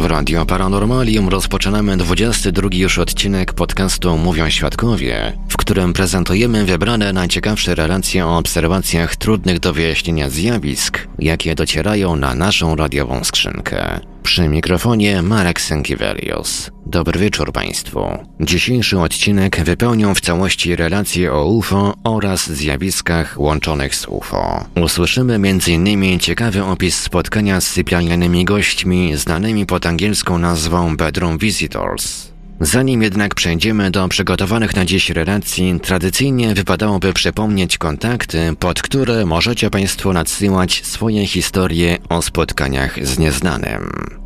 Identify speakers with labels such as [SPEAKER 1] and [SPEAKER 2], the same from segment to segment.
[SPEAKER 1] W Radio Paranormalium rozpoczynamy 22 już odcinek podcastu Mówią Świadkowie, w którym prezentujemy wybrane najciekawsze relacje o obserwacjach trudnych do wyjaśnienia zjawisk, jakie docierają na naszą radiową skrzynkę. Przy mikrofonie Marek Sękiewelios. Dobry wieczór Państwu. Dzisiejszy odcinek wypełnią w całości relacje o UFO oraz zjawiskach łączonych z UFO. Usłyszymy m.in. ciekawy opis spotkania z sypialnianymi gośćmi znanymi pod angielską nazwą Bedroom Visitors. Zanim jednak przejdziemy do przygotowanych na dziś relacji, tradycyjnie wypadałoby przypomnieć kontakty, pod które możecie Państwo nadsyłać swoje historie o spotkaniach z nieznanym.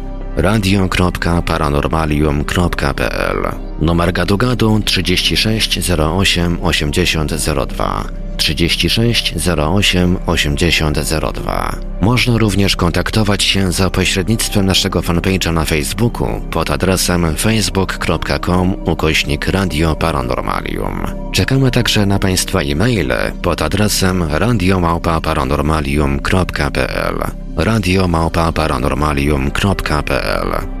[SPEAKER 1] radio.paranormalium.pl Numer gadu gadu 36 08 80 02 36 08 80 02 Można również kontaktować się za pośrednictwem naszego fanpage'a na Facebooku pod adresem facebook.com ukośnik Radio Paranormalium. Czekamy także na Państwa e-maile pod adresem radiomałpa-paranormalium.pl radiomałpa-paranormalium.pl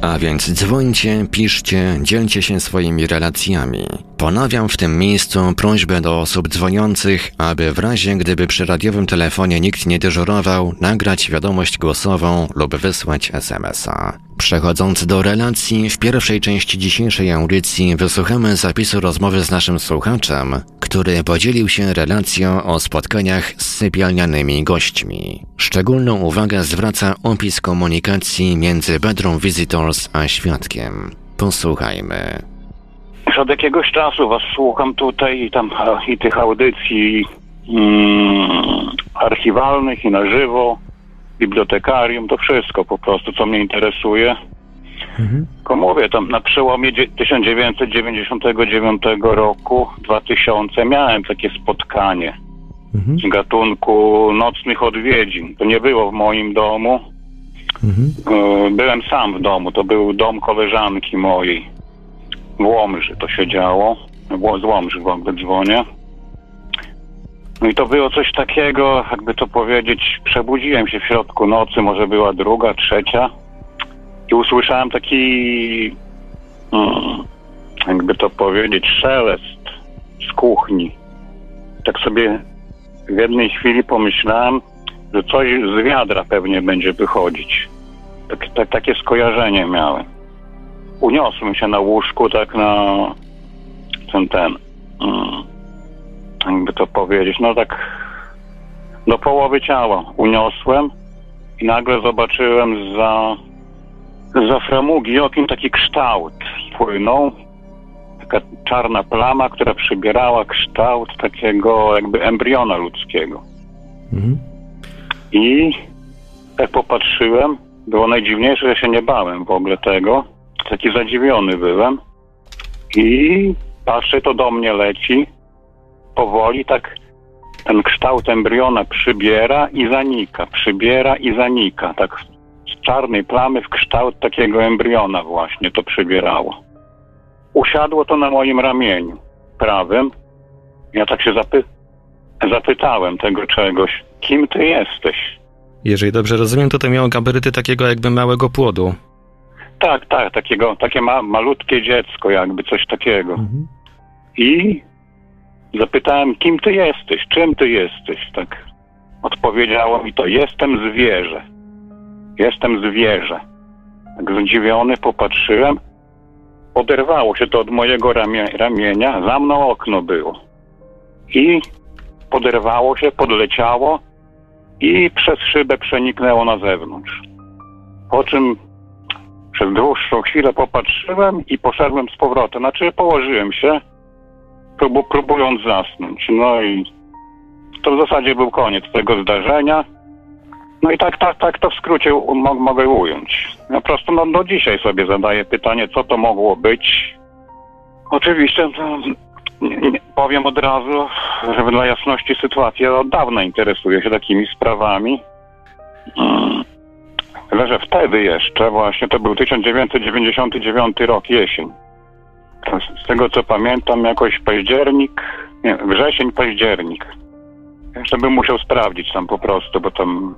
[SPEAKER 1] A więc dzwońcie, piszcie, dzielcie się swoimi relacjami. Ponawiam w tym miejscu prośbę do osób dzwoniących, aby w razie gdyby przy radiowym telefonie nikt nie dyżurował, nagrać wiadomość głosową lub wysłać SMS-a. Przechodząc do relacji, w pierwszej części dzisiejszej audycji wysłuchamy zapisu rozmowy z naszym słuchaczem, który podzielił się relacją o spotkaniach z sypialnianymi gośćmi. Szczególną uwagę zwraca opis komunikacji między Bedroom Visitors a świadkiem. Posłuchajmy.
[SPEAKER 2] Już od jakiegoś czasu was słucham tutaj i tam a, i tych audycji mm, archiwalnych i na żywo, bibliotekarium, to wszystko po prostu, co mnie interesuje. Tylko mówię, tam na przełomie dzie- 1999 roku, 2000 miałem takie spotkanie z gatunku nocnych odwiedzin. To nie było w moim domu. E, Byłem sam w domu, to był dom koleżanki mojej w Łomży to się działo. Ło- Z Łomży w ogóle dzwonię. No i to było coś takiego, jakby to powiedzieć, przebudziłem się w środku nocy, może była druga, trzecia i usłyszałem taki, mm, jakby to powiedzieć, szelest z kuchni. Tak sobie w jednej chwili pomyślałem, że coś z wiadra pewnie będzie wychodzić. Tak, tak, takie skojarzenie miałem uniosłem się na łóżku, tak na ten, ten, mm, jakby to powiedzieć, no tak do połowy ciała uniosłem i nagle zobaczyłem za, za framugi okiem taki kształt płynął. Taka czarna plama, która przybierała kształt takiego jakby embriona ludzkiego.
[SPEAKER 3] Mhm.
[SPEAKER 2] I jak popatrzyłem, było najdziwniejsze, że się nie bałem w ogóle tego. Taki zadziwiony byłem. I patrzę, to do mnie leci. Powoli tak ten kształt embriona przybiera i zanika, przybiera i zanika. Tak z czarnej plamy w kształt takiego embriona właśnie to przybierało. Usiadło to na moim ramieniu prawym. Ja tak się zapy zapytałem tego czegoś, kim ty jesteś?
[SPEAKER 3] Jeżeli dobrze rozumiem, to to miało gabaryty takiego jakby małego płodu.
[SPEAKER 2] Tak, tak, takiego, takie ma, malutkie dziecko, jakby coś takiego. I zapytałem, kim ty jesteś, czym ty jesteś, tak. Odpowiedziało mi to, jestem zwierzę. Jestem zwierzę. Tak zdziwiony popatrzyłem, oderwało się to od mojego ramie, ramienia, za mną okno było. I poderwało się, podleciało i przez szybę przeniknęło na zewnątrz. Po czym przez dłuższą chwilę popatrzyłem i poszedłem z powrotem. Znaczy położyłem się, próbu, próbując zasnąć. No i to w zasadzie był koniec tego zdarzenia. No i tak, tak, tak to w skrócie mo- mogę ująć. Ja po prostu no, do dzisiaj sobie zadaję pytanie, co to mogło być. Oczywiście to, nie, nie, powiem od razu, żeby dla jasności sytuacji, ja od dawna interesuję się takimi sprawami. Mm. Tyle, że wtedy jeszcze właśnie to był 1999 rok, jesień. Z- tego co pamiętam, jakoś październik, nie, wrzesień, październik. Jeszcze bym musiał sprawdzić tam po prostu, bo tam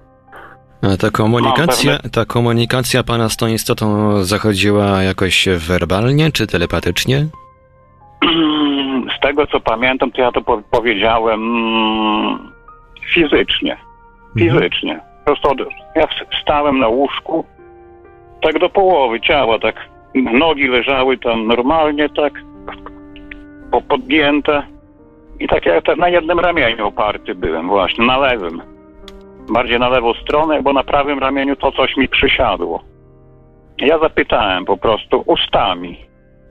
[SPEAKER 3] A ta komunikacja, ta komunikacja pana z tą istotą zachodziła jakoś werbalnie czy telepatycznie?
[SPEAKER 2] z tego co pamiętam, to ja to po powiedziałem mm, fizycznie. Fizycznie. Po prostu ja ws- stałem na łóżku, tak do połowy ciała, tak nogi leżały tam normalnie, tak po, podgięte i tak ja tak na jednym ramieniu oparty byłem właśnie, na lewym. Bardziej na lewą stronę, bo na prawym ramieniu to coś mi przysiadło. Ja zapytałem po prostu ustami,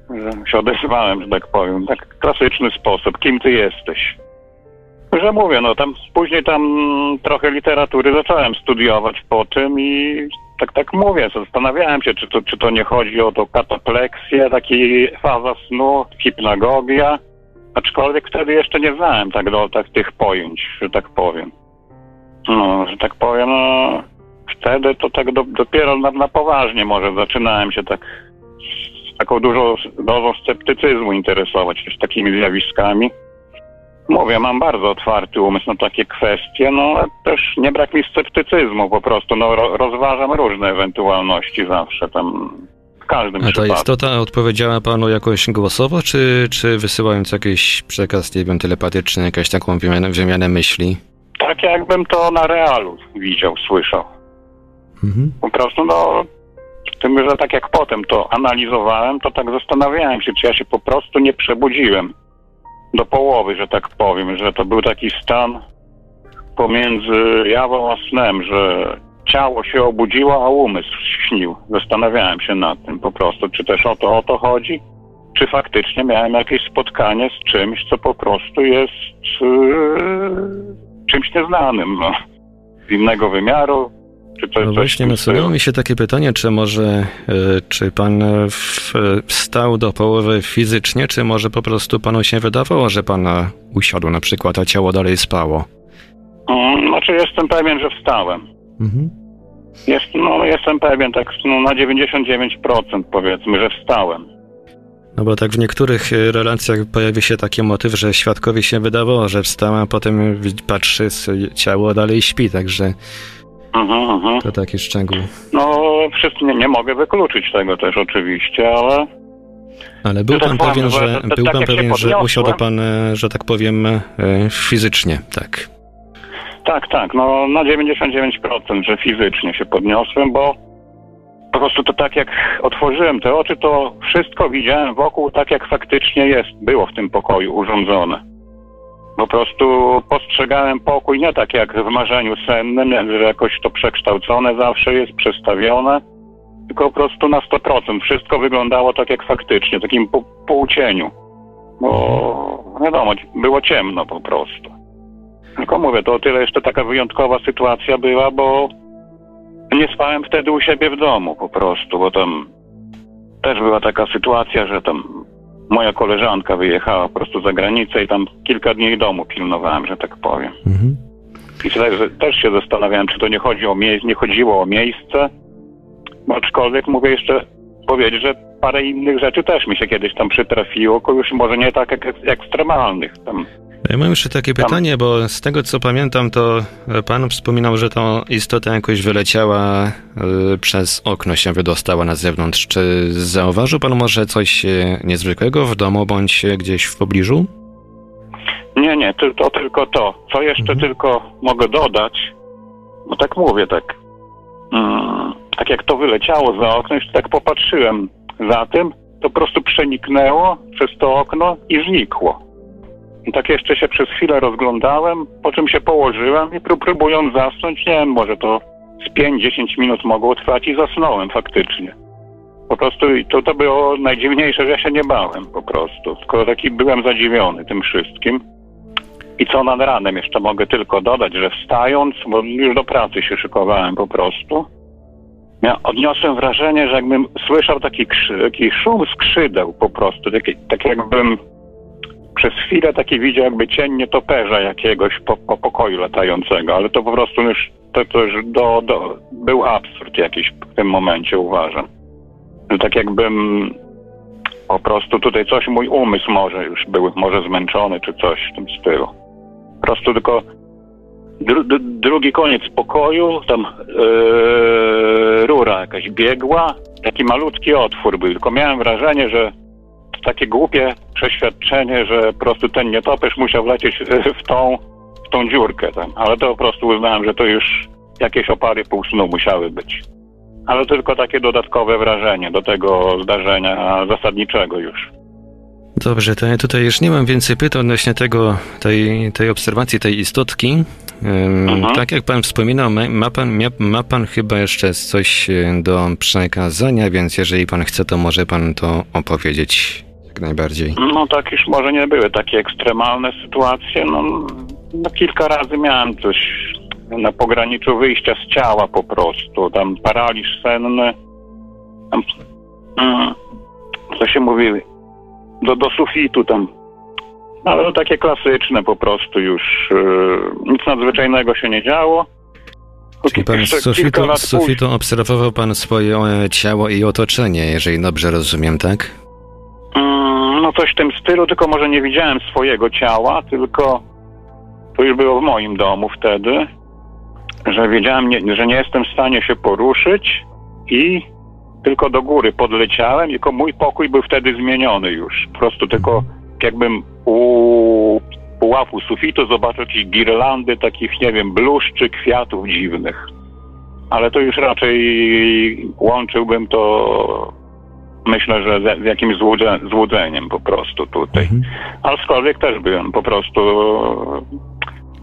[SPEAKER 2] że się odezwałem, że tak powiem, tak klasyczny sposób, kim ty jesteś? Że mówię, no tam później tam trochę literatury zacząłem studiować po tym i tak tak mówię, zastanawiałem się, czy to, czy to nie chodzi o tą katapleksję, taki faza snu, hipnagogia, aczkolwiek wtedy jeszcze nie znałem tak, do, tak tych pojęć, że tak powiem. No, że tak powiem, no, wtedy to tak do, dopiero na, na poważnie może zaczynałem się tak taką dużą dozą sceptycyzmu interesować się takimi zjawiskami. Mówię, mam bardzo otwarty umysł na takie kwestie, no ale też nie brak mi sceptycyzmu po prostu, no ro, rozważam różne ewentualności zawsze tam, w każdym
[SPEAKER 3] A ta
[SPEAKER 2] przypadku.
[SPEAKER 3] istota odpowiedziała panu jakoś głosowo, czy, czy wysyłając jakiś przekaz, nie wiem, telepatyczny, jakąś taką wymianę, wymianę myśli?
[SPEAKER 2] Tak jakbym to na realu widział, słyszał.
[SPEAKER 3] Mhm.
[SPEAKER 2] Po prostu no, tym, że tak jak potem to analizowałem, to tak zastanawiałem się, czy ja się po prostu nie przebudziłem do połowy, że tak powiem, że to był taki stan pomiędzy jawą a snem, że ciało się obudziło, a umysł śnił. Zastanawiałem się nad tym po prostu, czy też o to, o to chodzi, czy faktycznie miałem jakieś spotkanie z czymś, co po prostu jest yy, czymś nieznanym, no. z innego wymiaru, czy coś,
[SPEAKER 3] No właśnie nasuwało
[SPEAKER 2] stylu.
[SPEAKER 3] mi się takie pytanie, czy może, e, czy pan e, wstał do połowy fizycznie, czy może po prostu panu się wydawało, że pan e, usiadł na przykład, a ciało dalej spało?
[SPEAKER 2] Mm, Znaczy jestem pewien, że wstałem.
[SPEAKER 3] Mhm.
[SPEAKER 2] Jest, no, jestem pewien, tak no, na 99% powiedzmy, że wstałem.
[SPEAKER 3] No bo tak w niektórych e, relacjach pojawi się taki motyw, że świadkowi się wydawało, że wstał, a potem patrzy, ciało dalej śpi, także
[SPEAKER 2] Mhm, mhm.
[SPEAKER 3] to taki szczegół.
[SPEAKER 2] No, wszyscy, nie, nie mogę wykluczyć tego też oczywiście, ale
[SPEAKER 3] Ale był pan pewien,
[SPEAKER 2] że to- to
[SPEAKER 3] był
[SPEAKER 2] tak
[SPEAKER 3] pan pewien, że usiadł pan, e, że tak powiem, e, fizycznie, tak.
[SPEAKER 2] tak, tak, no na 99%, że fizycznie się podniosłem, bo po prostu to tak jak otworzyłem te oczy, to wszystko widziałem wokół tak jak faktycznie jest, było w tym pokoju urządzone. Po prostu postrzegałem pokój nie tak jak w marzeniu sennym, że jakoś to przekształcone zawsze jest, przestawione, tylko po prostu na 100%. Wszystko wyglądało tak jak faktycznie, takim pół, półcieniu. Bo wiadomo, było ciemno po prostu. Tylko mówię, to o tyle jeszcze taka wyjątkowa sytuacja była, bo nie spałem wtedy u siebie w domu po prostu, bo tam też była taka sytuacja, że tam moja koleżanka wyjechała po prostu za granicę i tam kilka dni domu pilnowałem, że tak powiem.
[SPEAKER 1] Mhm.
[SPEAKER 2] I też, też się zastanawiałem, czy to nie, chodzi o mie- nie chodziło o miejsce, aczkolwiek mogę jeszcze powiedzieć, że parę innych rzeczy też mi się kiedyś tam przytrafiło, już może nie tak jak ekstremalnych. Tam
[SPEAKER 1] Ja mam jeszcze takie pytanie, bo z tego co pamiętam, to pan wspominał, że to istota jakoś wyleciała e, przez okno, się wydostała na zewnątrz. Czy zauważył pan może coś e, niezwykłego w domu bądź gdzieś w pobliżu?
[SPEAKER 2] Nie, nie, to tylko to. Co jeszcze
[SPEAKER 1] Mhm.
[SPEAKER 2] tylko mogę dodać, bo tak mówię, tak. Mm, tak jak to wyleciało za okno, jeszcze tak popatrzyłem za tym, to po prostu przeniknęło przez to okno i znikło. Tak jeszcze się przez chwilę rozglądałem, po czym się położyłem i pró- próbując zasnąć, nie wiem, może to z 5-10 minut mogło trwać i zasnąłem faktycznie. Po prostu to, to było najdziwniejsze, że ja się nie bałem po prostu. Tylko taki byłem zadziwiony tym wszystkim. I co nad ranem jeszcze mogę tylko dodać, że wstając, bo już do pracy się szykowałem po prostu, ja odniosłem wrażenie, że jakbym słyszał taki, taki szum skrzydeł po prostu, taki, tak jakbym przez chwilę taki widział jakby cień nietoperza jakiegoś po, po pokoju latającego, ale to po prostu już, to, to już do, do, był absurd jakiś w tym momencie uważam. Że tak jakbym po prostu tutaj coś, mój umysł może już był, może zmęczony czy coś w tym stylu. Po prostu tylko dru, drugi koniec pokoju, tam yy, rura jakaś biegła, taki malutki otwór był, tylko miałem wrażenie, że takie głupie przeświadczenie, że po prostu ten nietoperz musiał wlecieć e, w tą, w tą dziurkę tam, ale to po prostu uznałem, że to już jakieś opary pół snu musiały być. Ale tylko takie dodatkowe wrażenie do tego zdarzenia zasadniczego już.
[SPEAKER 1] Dobrze, to ja tutaj już nie mam więcej pytań odnośnie tego, tej, tej obserwacji, tej istotki.
[SPEAKER 2] Mhm.
[SPEAKER 1] Tak jak pan wspominał, ma, pan, ma pan chyba jeszcze coś e, do przekazania, więc jeżeli pan chce, to może pan to opowiedzieć jak najbardziej.
[SPEAKER 2] No tak już może nie były takie ekstremalne sytuacje. No, no kilka razy miałem coś na pograniczu wyjścia z ciała po prostu. Tam paraliż senny. Tam, mm, co się mówi? Do, do sufitu tam. Ale to takie klasyczne po prostu już. Yy, nic nadzwyczajnego się nie działo.
[SPEAKER 1] Czyli pan z sufitu, z sufitu obserwował pan swoje e, ciało i otoczenie, jeżeli dobrze rozumiem, tak?
[SPEAKER 2] Mm, No coś w tym stylu, tylko może nie widziałem swojego ciała, tylko to już było w moim domu wtedy, że wiedziałem, nie, że nie jestem w stanie się poruszyć i tylko do góry podleciałem, tylko mój pokój był wtedy zmieniony już. Po prostu tylko jakbym u pułapu sufitu zobaczył jakieś girlandy takich, nie wiem, bluszczy, kwiatów dziwnych. Ale to już raczej łączyłbym to myślę, że z, jakimś złudze, złudzeniem po prostu tutaj.
[SPEAKER 1] Mhm.
[SPEAKER 2] Aczkolwiek też byłem po prostu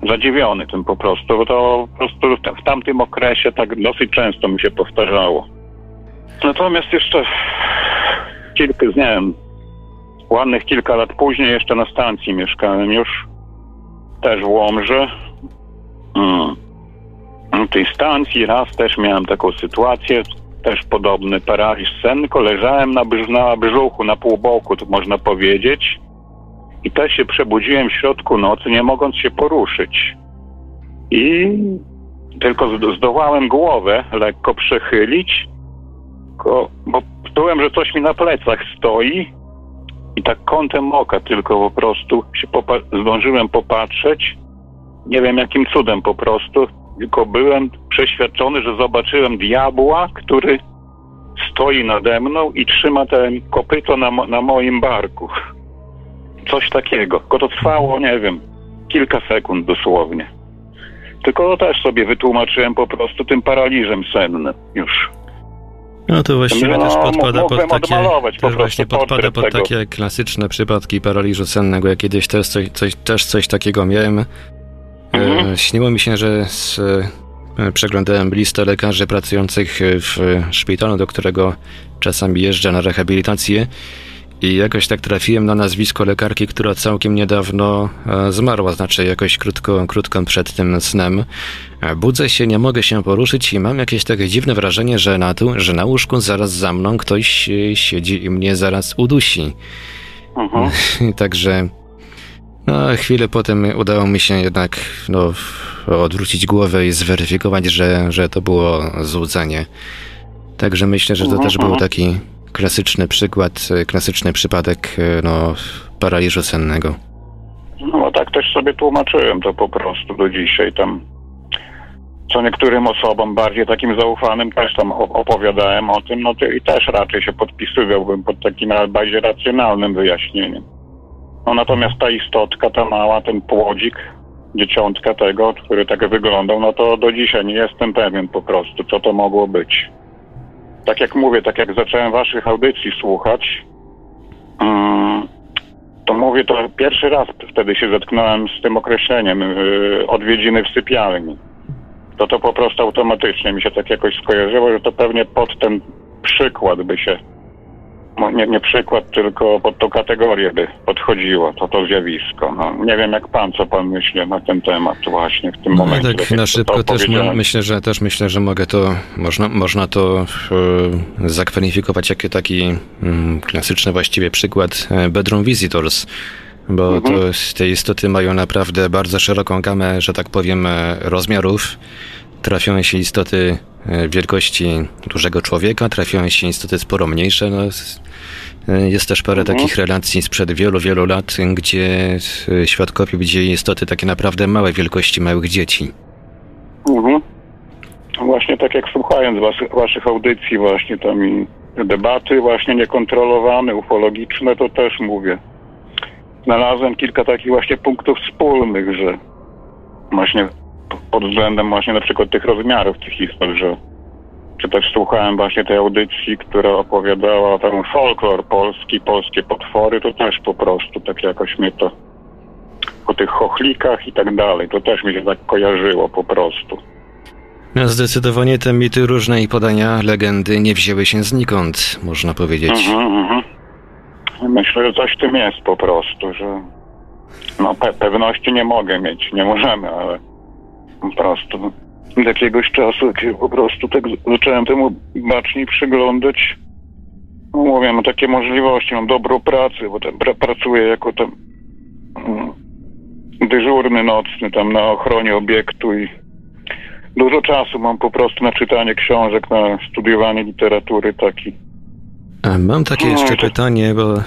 [SPEAKER 2] zadziwiony tym po prostu, bo to po prostu w, tamtym okresie tak dosyć często mi się powtarzało. Natomiast jeszcze kilka, nie wiem, ładnych kilka lat później jeszcze na stacji mieszkałem już, też w Łomży. Mm. Na tej stacji raz też miałem taką sytuację, też podobny paraliż senny, leżałem na, brz, na brzuchu, na półboku, to można powiedzieć. I też się przebudziłem w środku nocy, nie mogąc się poruszyć. I tylko zdo- zdołałem głowę lekko przechylić, bo czułem, że coś mi na plecach stoi i tak kątem oka tylko po prostu się popa- zdążyłem popatrzeć. Nie wiem jakim cudem po prostu, tylko byłem przeświadczony, że zobaczyłem diabła, który stoi nade mną i trzyma ten kopyto na, na moim barku. Coś takiego. Tylko to trwało, nie wiem, kilka sekund dosłownie. Tylko to też sobie wytłumaczyłem po prostu tym paraliżem sennym już.
[SPEAKER 3] No to właściwie
[SPEAKER 2] No,
[SPEAKER 3] też podpada pod takie, też właśnie podpada pod
[SPEAKER 2] tego.
[SPEAKER 3] takie klasyczne przypadki paraliżu sennego. Ja kiedyś też coś, coś, też coś takiego miałem. E,
[SPEAKER 2] Mhm.
[SPEAKER 3] śniło mi się, że z, e, przeglądałem listę lekarzy pracujących w szpitalu, do którego czasami jeżdżę na rehabilitację. I jakoś tak trafiłem na nazwisko lekarki, która całkiem niedawno e, zmarła, znaczy jakoś krótko, krótko przed tym snem. E, Budzę się, nie mogę się poruszyć i mam jakieś takie dziwne wrażenie, że na, tu, że na łóżku zaraz za mną ktoś e, siedzi i mnie zaraz udusi.
[SPEAKER 2] Mhm.
[SPEAKER 3] Także no, chwilę potem udało mi się jednak no, odwrócić głowę i zweryfikować, że, że to było złudzenie. Także myślę, że to też był taki klasyczny przykład, klasyczny przypadek no, paraliżu sennego.
[SPEAKER 2] No tak też sobie tłumaczyłem to po prostu do dzisiaj tam. Co niektórym osobom bardziej takim zaufanym też tam op- opowiadałem o tym, no to i też raczej się podpisywałbym pod takim bardziej racjonalnym wyjaśnieniem. No natomiast ta istotka, ta mała, ten płodzik, dzieciątka tego, który tak wyglądał, no to do dzisiaj nie jestem pewien po prostu, co to mogło być. Tak jak mówię, tak jak zacząłem waszych audycji słuchać, mm, to mówię, to pierwszy raz wtedy się zetknąłem z tym określeniem yy, odwiedziny w sypialni. To to po prostu automatycznie mi się tak jakoś skojarzyło, że to pewnie pod ten przykład by się, nie, nie przykład, tylko pod tą kategorię by podchodziło to, to zjawisko. No, nie wiem jak pan, co pan myśli na ten temat właśnie w tym
[SPEAKER 3] No
[SPEAKER 2] momencie.
[SPEAKER 3] tak na szybko też my, myślę, że też myślę, że mogę to, można, można to e, zakwalifikować jako taki mm, klasyczny właściwie przykład e, Bedroom Visitors, bo
[SPEAKER 2] Mhm.
[SPEAKER 3] to te istoty mają naprawdę bardzo szeroką gamę, że tak powiem, e, rozmiarów. Trafiają się istoty e, wielkości dużego człowieka, trafiają się istoty sporo mniejsze. No, e, jest też parę
[SPEAKER 2] Mhm.
[SPEAKER 3] takich relacji sprzed wielu, wielu lat, gdzie świadkowie widzieli istoty takie naprawdę małe wielkości małych dzieci.
[SPEAKER 2] Mhm. Właśnie tak jak słuchając was, waszych audycji właśnie tam i debaty właśnie niekontrolowane, ufologiczne, to też mówię. Znalazłem kilka takich właśnie punktów wspólnych, że właśnie pod względem właśnie na przykład tych rozmiarów tych istot, że czy też słuchałem właśnie tej audycji, która opowiadała ten folklor polski, polskie potwory, to też po prostu tak jakoś mnie to o tych chochlikach i tak dalej, to też mi się tak kojarzyło po prostu.
[SPEAKER 3] No zdecydowanie te mity różne i podania, legendy nie wzięły się znikąd, można powiedzieć.
[SPEAKER 2] Mhm, mhm. Myślę, że coś w tym jest po prostu, że no pe- pewności nie mogę mieć, nie możemy, ale prostu od jakiegoś czasu, jak się po prostu tak zacząłem temu baczniej przyglądać, no mówię, mam takie możliwości, mam dobrą pracę, bo tam pra- pracuję jako tam mm, dyżurny nocny tam na ochronie obiektu i dużo czasu mam po prostu na czytanie książek, na studiowanie literatury takiej.
[SPEAKER 3] Mam takie
[SPEAKER 2] No,
[SPEAKER 3] jeszcze pytanie, bo e,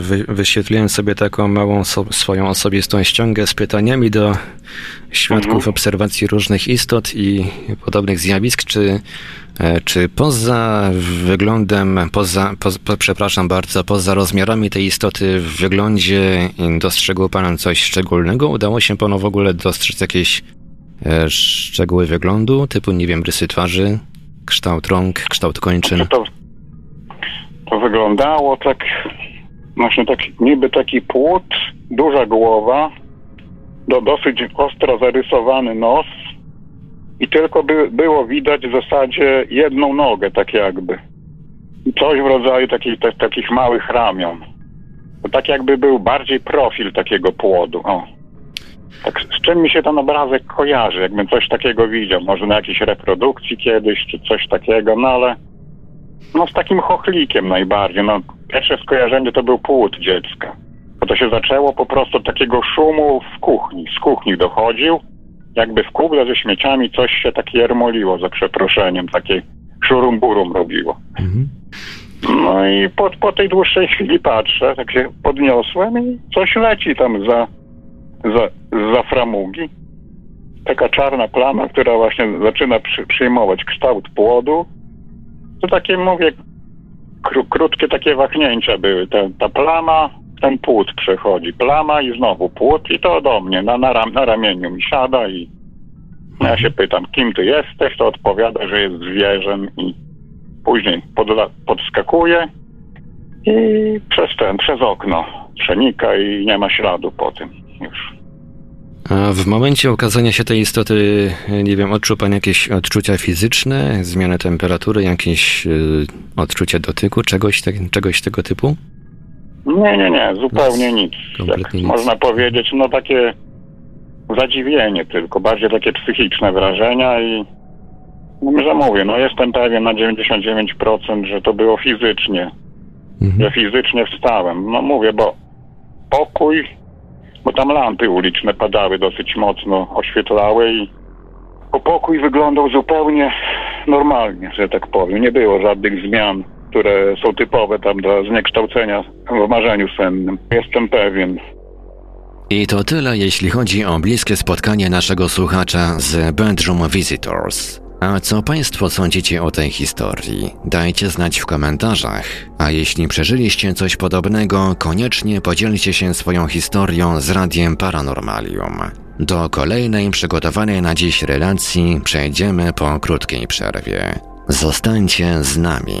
[SPEAKER 3] wy, wyświetliłem sobie taką małą swoją osobistą ściągę z pytaniami do świadków
[SPEAKER 2] Mhm.
[SPEAKER 3] obserwacji różnych istot i podobnych zjawisk. Czy, e, czy poza wyglądem, poza, po, po, przepraszam bardzo, poza rozmiarami tej istoty w wyglądzie dostrzegł Pan coś szczególnego? Udało się Panu w ogóle dostrzec jakieś e, szczegóły wyglądu, typu, nie wiem, rysy twarzy, kształt rąk, kształt kończyn?
[SPEAKER 2] To, wyglądało tak, właśnie tak, niby taki płód, duża głowa, do, dosyć ostro zarysowany nos i tylko by, było widać w zasadzie jedną nogę, tak jakby. Coś w rodzaju takich, ta, takich małych ramion. To tak jakby był bardziej profil takiego płodu. O. Tak, z czym mi się ten obrazek kojarzy? Jakbym coś takiego widział, może na jakiejś reprodukcji kiedyś, czy coś takiego, no ale no z takim chochlikiem najbardziej. No, pierwsze skojarzenie to był płód dziecka. Bo to się zaczęło po prostu od takiego szumu w kuchni. Z kuchni dochodził, jakby w kuble ze śmieciami coś się tak jermoliło, za przeproszeniem, takie szurum-burum robiło.
[SPEAKER 3] Mhm.
[SPEAKER 2] No i po, po tej dłuższej chwili patrzę, tak się podniosłem i coś leci tam za, za, za framugi. Taka czarna plama, która właśnie zaczyna przy, przyjmować kształt płodu. To takie, mówię, kró, krótkie takie wahnięcia były. Ta, plama, ten płód przechodzi. Plama i znowu płód i to do mnie, na, na, ram, na ramieniu mi siada i ja się pytam, kim ty jesteś? To odpowiada, że jest zwierzem i później podla- podskakuje i przez ten, przez okno przenika i nie ma śladu po tym już.
[SPEAKER 1] A w momencie okazania się tej istoty, nie wiem, odczuł pan jakieś odczucia fizyczne, zmianę temperatury, jakieś y, odczucie dotyku, czegoś, te, czegoś tego typu?
[SPEAKER 2] Nie, nie, nie, zupełnie nic.
[SPEAKER 1] kompletnie
[SPEAKER 2] Jak
[SPEAKER 1] nic.
[SPEAKER 2] można powiedzieć, no takie zadziwienie tylko, bardziej takie psychiczne wrażenia i no, że mówię, no jestem pewien na 99%, że to było fizycznie,
[SPEAKER 1] Mhm.
[SPEAKER 2] że fizycznie wstałem. No mówię, bo pokój, bo tam lampy uliczne padały dosyć mocno, oświetlały i pokój wyglądał zupełnie normalnie, że tak powiem. Nie było żadnych zmian, które są typowe tam dla zniekształcenia w marzeniu sennym. Jestem pewien.
[SPEAKER 1] I to tyle, jeśli chodzi o bliskie spotkanie naszego słuchacza z Bedroom Visitors. A co Państwo sądzicie o tej historii? Dajcie znać w komentarzach. A jeśli przeżyliście coś podobnego, koniecznie podzielcie się swoją historią z Radiem Paranormalium. Do kolejnej przygotowanej na dziś relacji przejdziemy po krótkiej przerwie. Zostańcie z nami.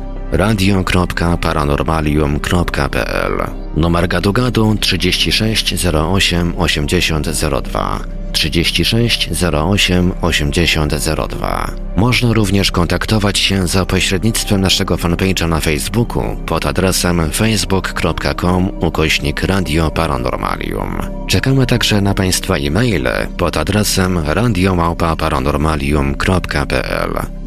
[SPEAKER 1] radio.paranormalium.pl Numer gadu gadu 36 08 8002 36 08 8002 Można również kontaktować się za pośrednictwem naszego fanpage'a na Facebooku pod adresem facebook.com ukośnik Radio Paranormalium. Czekamy także na Państwa e-maile pod adresem radiomałpa-paranormalium.pl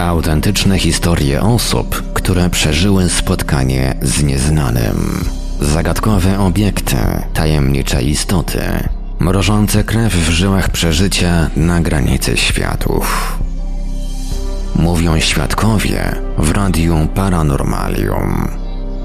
[SPEAKER 1] Autentyczne historie osób, które przeżyły spotkanie z nieznanym. Zagadkowe obiekty, tajemnicze istoty, mrożące krew w żyłach przeżycia na granicy światów. Mówią świadkowie w Radiu Paranormalium.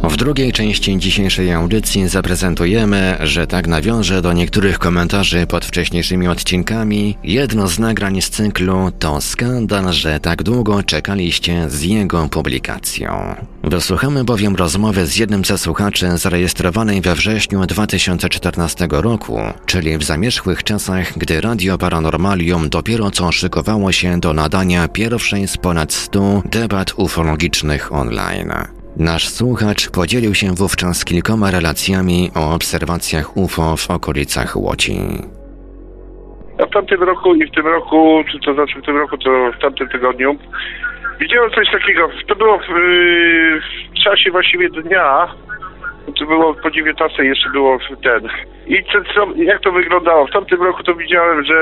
[SPEAKER 1] W drugiej części dzisiejszej audycji zaprezentujemy, że tak nawiążę do niektórych komentarzy pod wcześniejszymi odcinkami, jedno z nagrań z cyklu to skandal, że tak długo czekaliście z jego publikacją. Wysłuchamy bowiem rozmowy z jednym ze słuchaczy zarejestrowanej we wrześniu 2014 roku, czyli w zamierzchłych czasach, gdy Radio Paranormalium dopiero co szykowało się do nadania pierwszej z ponad 100 debat ufologicznych online. Nasz słuchacz podzielił się wówczas kilkoma relacjami o obserwacjach UFO w okolicach Łodzi.
[SPEAKER 4] W tamtym roku i w tym roku, czy to znaczy w tym roku, to w tamtym tygodniu, widziałem coś takiego. To było w, w czasie właściwie dnia. To było po 19 jeszcze było ten. I co, jak to wyglądało? W tamtym roku to widziałem, że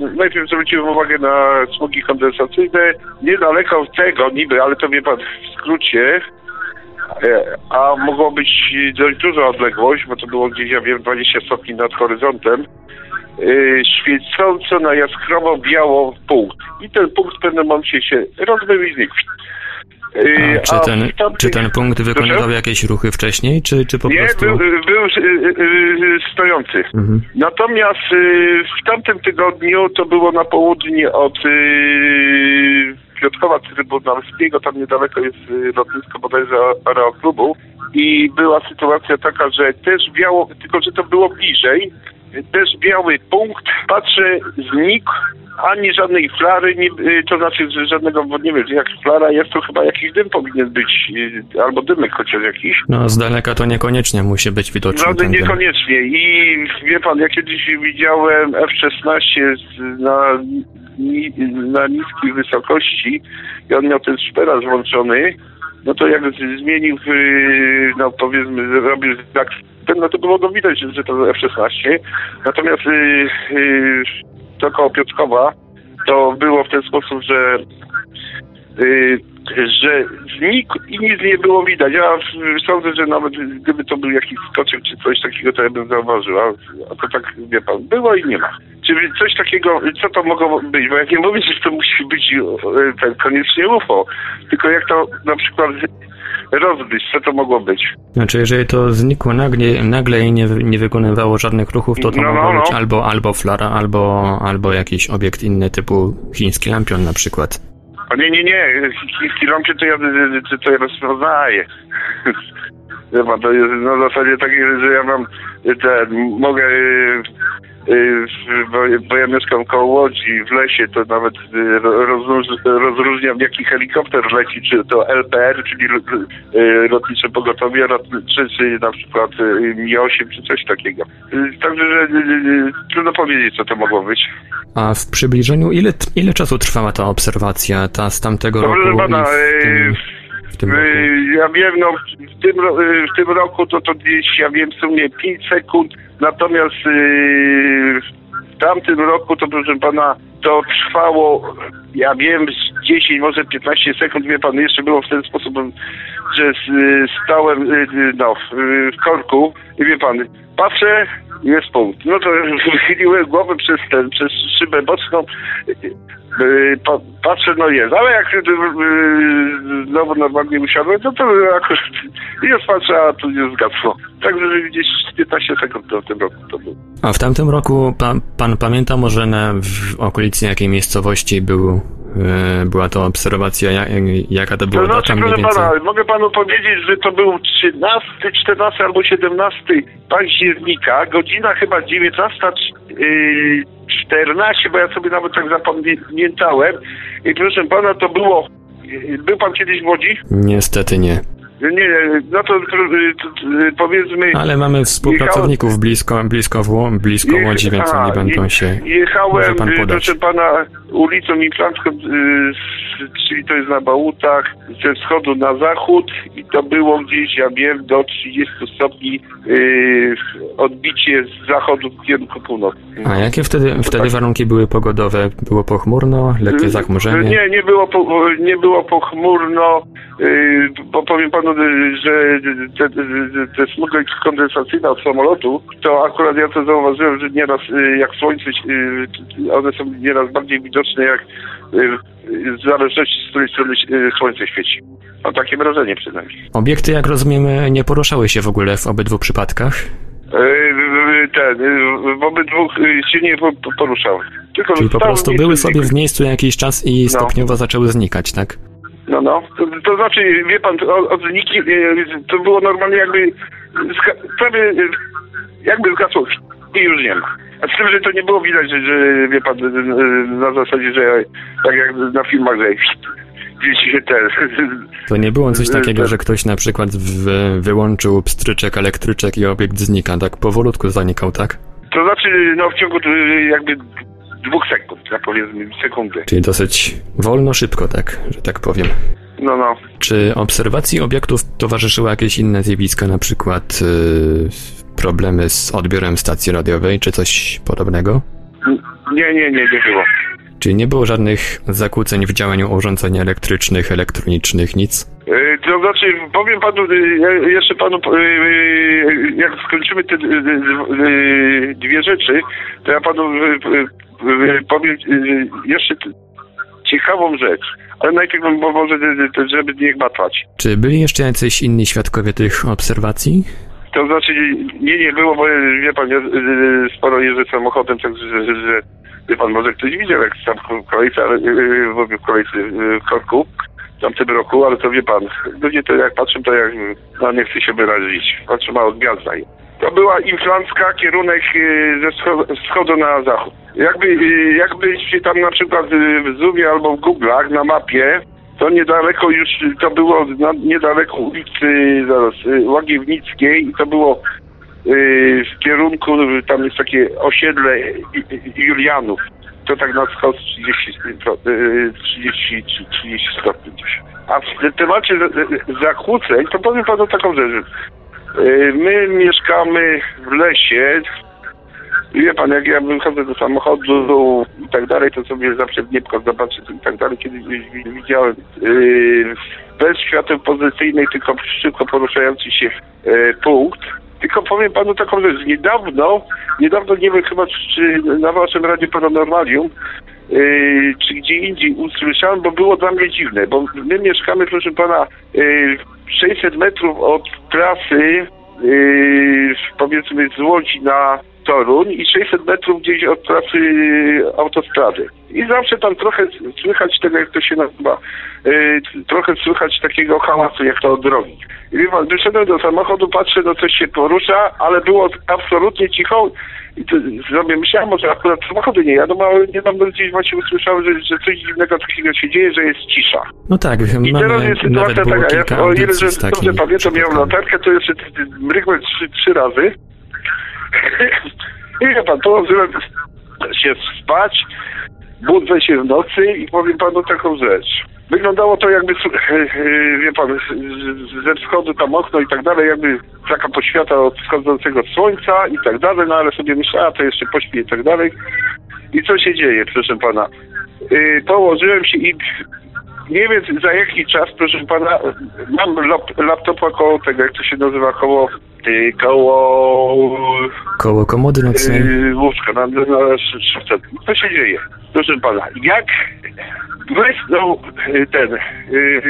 [SPEAKER 4] e, najpierw zwróciłem uwagę na smogi kondensacyjne. Niedaleko tego niby, ale to wie pan w skrócie. E, A mogło być dość duża odległość, bo to było gdzieś, ja wiem, 20 stopni nad horyzontem y, świecąco na jaskrowo biało punkt. I ten punkt w pewnym momencie się rozmył i znikł. Y,
[SPEAKER 1] A czy, ten,
[SPEAKER 4] tamtych-
[SPEAKER 1] czy ten punkt wykonywał
[SPEAKER 4] Proszę?
[SPEAKER 1] jakieś ruchy wcześniej, czy, czy po
[SPEAKER 4] Nie,
[SPEAKER 1] prostu...
[SPEAKER 4] był, był y, stojący.
[SPEAKER 1] Mhm.
[SPEAKER 4] Natomiast w tamtym tygodniu to było na południe od y, Piotrkowa Trybunalskiego, tam niedaleko jest y, lotnisko bodajże aeroklubu i była sytuacja taka, że też biało, tylko że to było bliżej, też biały punkt, patrzę, znikł, ani żadnej flary, nie, y, to znaczy że żadnego, bo nie wiem, jak flara jest, to chyba jakiś dym powinien być, y, albo dymek chociaż jakiś.
[SPEAKER 1] No z daleka to niekoniecznie musi być widoczny
[SPEAKER 4] Żaden
[SPEAKER 1] ten dym.
[SPEAKER 4] niekoniecznie. I wie pan, ja kiedyś widziałem F-16 z- na, na niskiej wysokości i on miał ten szperaż włączony no to jak zmienił, y, no powiedzmy, robił ten, no to było go widać, że to F-16. Natomiast to koło Piotrkowa to było w ten sposób, że y, że znikł i nic nie było widać. Ja sądzę, że nawet gdyby to był jakiś skoczek czy coś takiego, to ja bym zauważył, a, a to tak, wie pan, było i nie ma. Czyli coś takiego, co to mogło być? Bo ja nie mówię, że to musi być y, ten koniecznie UFO, tylko jak to na przykład rozgryźć, co to mogło być.
[SPEAKER 5] Znaczy, jeżeli to znikło nagle, nagle i nie, nie wykonywało żadnych ruchów, to to
[SPEAKER 4] No,
[SPEAKER 5] mogło
[SPEAKER 4] no,
[SPEAKER 5] być
[SPEAKER 4] no.
[SPEAKER 5] albo, albo flara, albo, albo jakiś obiekt inny typu chiński lampion na przykład.
[SPEAKER 4] A nie, nie, nie, chiński lampie to ja, to, to ja rozpoznaję. Pan, to jest na zasadzie takiej, że ja mam ten, mogę, bo, bo ja mieszkam koło Łodzi w lesie, to nawet y, ro- rozróż, rozróżniam jaki helikopter leci, czy to LPR, czyli y, lotnicze pogotowie, lotnicze, czy na przykład y, Mi-8, czy coś takiego. Y, Także, że y, y, trudno powiedzieć, co to mogło być.
[SPEAKER 5] A w przybliżeniu, ile, ile czasu trwała ta obserwacja, ta z tamtego roku
[SPEAKER 4] pana,
[SPEAKER 5] i tym,
[SPEAKER 4] y,
[SPEAKER 5] w tym roku?
[SPEAKER 4] Y, Ja wiem, no w tym, y, w tym roku to to gdzieś, ja wiem, w sumie 5 sekund, natomiast y, w tamtym roku to proszę pana, to trwało, ja wiem, z 10, może 15 sekund, wie pan, jeszcze było w ten sposób, że y, stałem, y, y, no, w, korku i wie pan, patrzę, jest punkt. No to wychyliłem głowę przez ten, przez szybę boczną, pa, patrzę, no jest, ale jak znowu normalnie usiadłem, no to akurat już patrzę, a tu nie zgasło. Także że gdzieś 15 sekund w tym roku to było.
[SPEAKER 5] A w tamtym roku pan, pan pamięta może na, w okolicy jakiej miejscowości był, była to obserwacja, jak, jaka to była
[SPEAKER 4] To
[SPEAKER 5] data
[SPEAKER 4] znaczy,
[SPEAKER 5] mniej
[SPEAKER 4] proszę
[SPEAKER 5] więcej?
[SPEAKER 4] pana, mogę panu powiedzieć, że to był 13, 14 albo 17 października, godzina chyba 19, yy, 14, bo ja sobie nawet tak zapamiętałem. I proszę pana, to było, yy, był pan kiedyś w Łodzi?
[SPEAKER 5] Niestety nie.
[SPEAKER 4] Nie, no to, powiedzmy...
[SPEAKER 5] Ale mamy współpracowników blisko, blisko, Wło- blisko Łodzi, więc oni będą się...
[SPEAKER 4] Jechałem,
[SPEAKER 5] może pan podać.
[SPEAKER 4] proszę pana, ulicą Inflancką, y, czyli to jest na Bałutach, ze wschodu na zachód i to było gdzieś, ja wiem, do 30 stopni y, odbicie z zachodu w kierunku północnym.
[SPEAKER 5] A jakie wtedy, wtedy warunki były pogodowe? Było pochmurno, lekkie
[SPEAKER 4] Y,
[SPEAKER 5] zachmurzenie?
[SPEAKER 4] Nie, nie było, po, nie było pochmurno, bo powiem panu, że te, te, te smugi kondensacyjne od samolotu, to akurat ja to zauważyłem, że nieraz jak słońce, one są nieraz bardziej widoczne jak y, w zależności z której strony y, słońce świeci. Mam takie wrażenie przynajmniej.
[SPEAKER 5] Obiekty, jak rozumiemy, nie poruszały się w ogóle w obydwu przypadkach?
[SPEAKER 4] Y, Ten, w obydwu się nie po- poruszały. Tylko
[SPEAKER 5] Czyli po prostu były sobie w miejscu jakiś czas i stopniowo zaczęły znikać, tak?
[SPEAKER 4] No, no. To, to znaczy, wie pan, to- od zniki, e, to było normalnie jakby, prawie jakby zgasło i już nie ma. A z tym, że to nie było widać, że, że wie pan, na zasadzie, że tak jak na filmach, że gdzieś się te...
[SPEAKER 5] To nie było coś
[SPEAKER 4] Y,
[SPEAKER 5] takiego,
[SPEAKER 4] tak.
[SPEAKER 5] że ktoś na przykład wy, wyłączył pstryczek, elektryczek i obiekt znika, tak powolutku zanikał, tak?
[SPEAKER 4] To znaczy, no w ciągu e, jakby dwóch sekund, tak powiedzmy, sekundy.
[SPEAKER 5] Czyli dosyć wolno, szybko, tak, że tak powiem.
[SPEAKER 4] No, no.
[SPEAKER 5] Czy obserwacji obiektów towarzyszyły jakieś inne zjawiska, na przykład yy, problemy z odbiorem stacji radiowej, czy coś podobnego?
[SPEAKER 4] Nie, nie, nie, nie było.
[SPEAKER 5] Czyli nie było żadnych zakłóceń w działaniu urządzeń elektrycznych, elektronicznych, nic?
[SPEAKER 4] E, To znaczy, powiem panu, ja jeszcze panu, e, jak skończymy te e, e, dwie rzeczy, to ja panu powiem jeszcze ciekawą rzecz. Ale najpierw bo może, żeby nie gmatwać.
[SPEAKER 5] Czy byli jeszcze jacyś inni świadkowie tych obserwacji?
[SPEAKER 4] To znaczy, nie, nie było, bo wie pan, ja e, sporo jeżdżę samochodem, także, że, że, że wie pan, może ktoś widział, jak tam w kolejce, ale, e, w w kolejce w korku w tamtym roku, ale to wie pan, ludzie to jak patrzą, to jak, no nie chcę się wyrazić, patrzą a od gwiazda. To była inflancka, kierunek ze wscho- wschodu na zachód. Jakby, e, jakbyście tam na przykład e, w Zoomie albo w Google'ach na mapie, to niedaleko już, to było na, niedaleko ulicy zaraz, y, Łagiewnickiej i to było y, w kierunku, y, tam jest takie osiedle y, y, Julianów. to tak na wschód 30, stopni, y, 30, 30 stopni. A w temacie za- zakłóceń, to powiem panu taką rzecz. Y, My mieszkamy w lesie. Wie pan, jak ja wychodzę do samochodu i tak dalej, to sobie zawsze w niebko zobaczę i tak dalej. Kiedyś wi- widziałem y, bez świateł pozycyjnej, tylko szybko poruszający się y, punkt. Tylko powiem panu taką rzecz. Niedawno, niedawno nie wiem chyba czy na waszym Radiu Paranormalium, yy, czy gdzie indziej usłyszałem, bo było dla mnie dziwne, bo my mieszkamy, proszę pana, yy, 600 metrów od trasy, yy, powiedzmy z Łodzi na Toruń i 600 metrów gdzieś od trasy yy, autostrady. I zawsze tam trochę słychać tego, jak to się nazywa, yy, trochę słychać takiego hałasu, jak to od drogi. I wie pan, wyszedłem do samochodu, patrzę, no coś się porusza, ale było absolutnie cicho. I to sobie myślałem, może akurat samochody nie jadą, ale niedawno gdzieś właśnie usłyszałem, że, że coś dziwnego takiego się dzieje, że jest cisza.
[SPEAKER 5] No tak,
[SPEAKER 4] I teraz jest sytuacja taka, ja, o ile że dobrze pamiętam, miałem latarkę, to jeszcze mrygłem trzy, trzy razy. Wie pan, położyłem się spać, budzę się w nocy i powiem panu taką rzecz. Wyglądało to jakby, wie pan, ze wschodu tam okno i tak dalej, jakby taka poświata od wschodzącego słońca i tak dalej, no ale sobie myślałem, a to jeszcze pośpię i tak dalej. I co się dzieje, proszę pana? Yy, położyłem się i nie wiem za jaki czas, proszę pana, mam lap, laptopa koło tego, jak to się nazywa, koło, yy, koło
[SPEAKER 5] Koło komody nocnej.
[SPEAKER 4] yy, łóżka na, na szybce. Co się dzieje? Proszę pana, jak błysnął yy, ten, yy,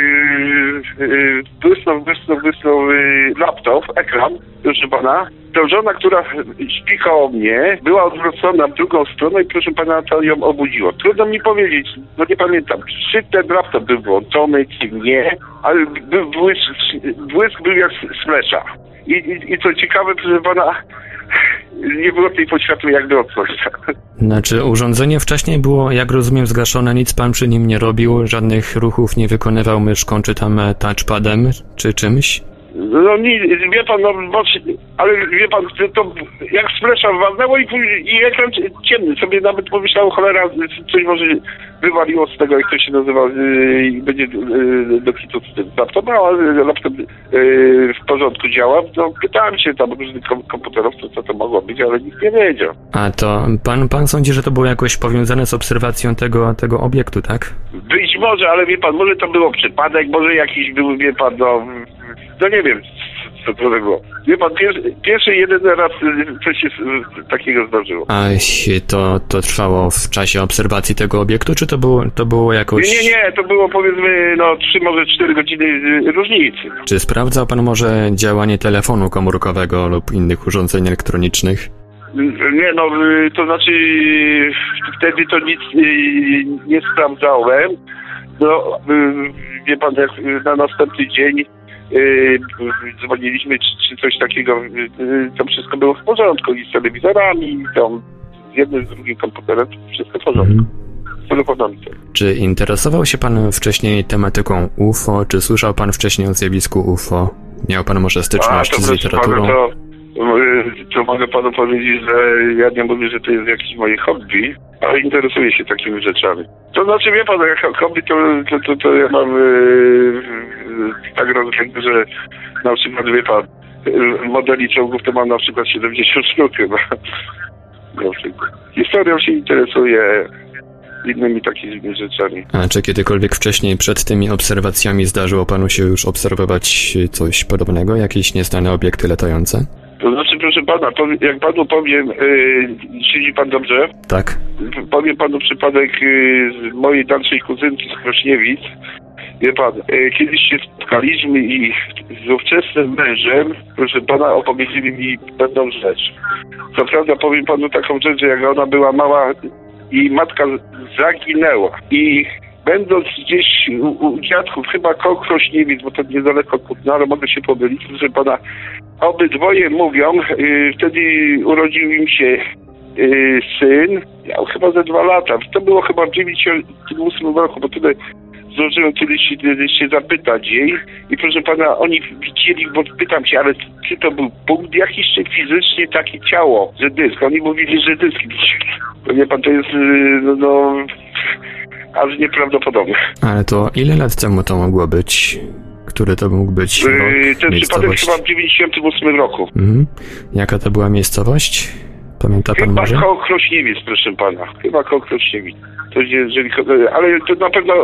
[SPEAKER 4] yy, błysnął, błysnął, błysnął yy, laptop, ekran, proszę pana, to żona, która śpi koło mnie, była odwrócona w drugą stronę i proszę pana, to ją obudziło. Trudno mi powiedzieć, no nie pamiętam, czy ten laptop był włączony, czy nie, ale błysk, błysk był jak z flesza. I, i, I co ciekawe, proszę pana, nie było tej poświatły jakby od słońca.
[SPEAKER 5] Znaczy, urządzenie wcześniej było, jak rozumiem, zgaszone, nic pan przy nim nie robił, żadnych ruchów nie wykonywał myszką, czy tam e, touchpadem, czy czymś?
[SPEAKER 4] No nie, wie pan, no właśnie, ale wie pan, to, jak z flesza walnęło i, później- i ekran ciemny, sobie nawet pomyślałem, cholera, coś może wywaliło z tego, jak to się nazywa, yy, będzie yy, do kitu laptopem, ale laptop yy, w porządku działa. No pytałem się tam różnych kom- komputerowców, co to mogło być, ale nikt nie wiedział.
[SPEAKER 5] A to pan, pan sądzi, że to było jakoś powiązane z obserwacją tego, tego obiektu, tak?
[SPEAKER 4] Być może, ale wie pan, może to było przypadek, może jakiś był, wie pan, no, no nie wiem, co to było. Wie pan, pierwszy, pierwszy jeden raz y, coś się y, takiego zdarzyło.
[SPEAKER 5] A to, to trwało w czasie obserwacji tego obiektu, czy to było, to było jakoś...
[SPEAKER 4] Nie, nie, nie, to było powiedzmy, no, trzy, może cztery godziny y, różnicy.
[SPEAKER 5] Czy sprawdzał pan może działanie telefonu komórkowego lub innych urządzeń elektronicznych?
[SPEAKER 4] Nie, no, to znaczy, wtedy to nic nie sprawdzałem. No, wie pan, jak na następny dzień dzwoniliśmy, czy, czy coś takiego, y, y, to wszystko było w porządku i z telewizorami, i tam z jednym, z drugim komputerem, wszystko w porządku. Też.
[SPEAKER 5] Czy interesował się pan wcześniej tematyką UFO? Czy słyszał pan wcześniej o zjawisku UFO? Miał pan może styczność
[SPEAKER 4] to
[SPEAKER 5] z literaturą?
[SPEAKER 4] Pana, to, to mogę panu powiedzieć, że ja nie mówię, że to jest jakieś moje hobby, ale interesuję się takimi rzeczami. To znaczy, wie pan, jak hobby, to, to, to, to ja mam y, y, tak rozwinięte, że na przykład, wie pan, y, modeli czołgów to mam na przykład 70 sztuk chyba. Przykład. Historią się interesuję, innymi takimi rzeczami.
[SPEAKER 5] A czy kiedykolwiek wcześniej, przed tymi obserwacjami, zdarzyło panu się już obserwować coś podobnego? Jakieś nieznane obiekty latające?
[SPEAKER 4] To znaczy, proszę pana, powie- jak panu powiem, yy, siedzi pan dobrze?
[SPEAKER 5] Tak.
[SPEAKER 4] Powiem panu przypadek y, z mojej dalszej kuzynki z Krośniewic. Wie pan, y, kiedyś się spotkaliśmy i z ówczesnym mężem, proszę pana, opowiedzieli mi pewną rzecz. Co prawda powiem panu taką rzecz, że jak ona była mała i matka zaginęła i będąc gdzieś u, u dziadków, chyba koło Krośniewic, bo to niedaleko Kutna, ale mogę się pomylić, proszę pana, obydwoje mówią, y, wtedy urodził im się y, syn, miał chyba ze dwa lata. To było chyba w 98 roku, bo tyle zdążyłem kiedyś się, się zapytać jej i proszę pana, oni widzieli, bo pytam się, ale czy to był punkt jakiś, czy fizycznie takie ciało, że dysk? Oni mówili, że dysk widzieli. Wie pan, to jest, y, no, no aż nieprawdopodobne.
[SPEAKER 5] Ale to ile lat temu to mogło być? Który to mógł być rok,
[SPEAKER 4] Yy, Ten przypadek chyba w 98 roku.
[SPEAKER 5] Mhm. Jaka to była miejscowość? Pamięta pan
[SPEAKER 4] Chyba
[SPEAKER 5] może?
[SPEAKER 4] Krośniewic, proszę pana. Chyba koło Krośniewic. To jeżeli, cho- ale to na pewno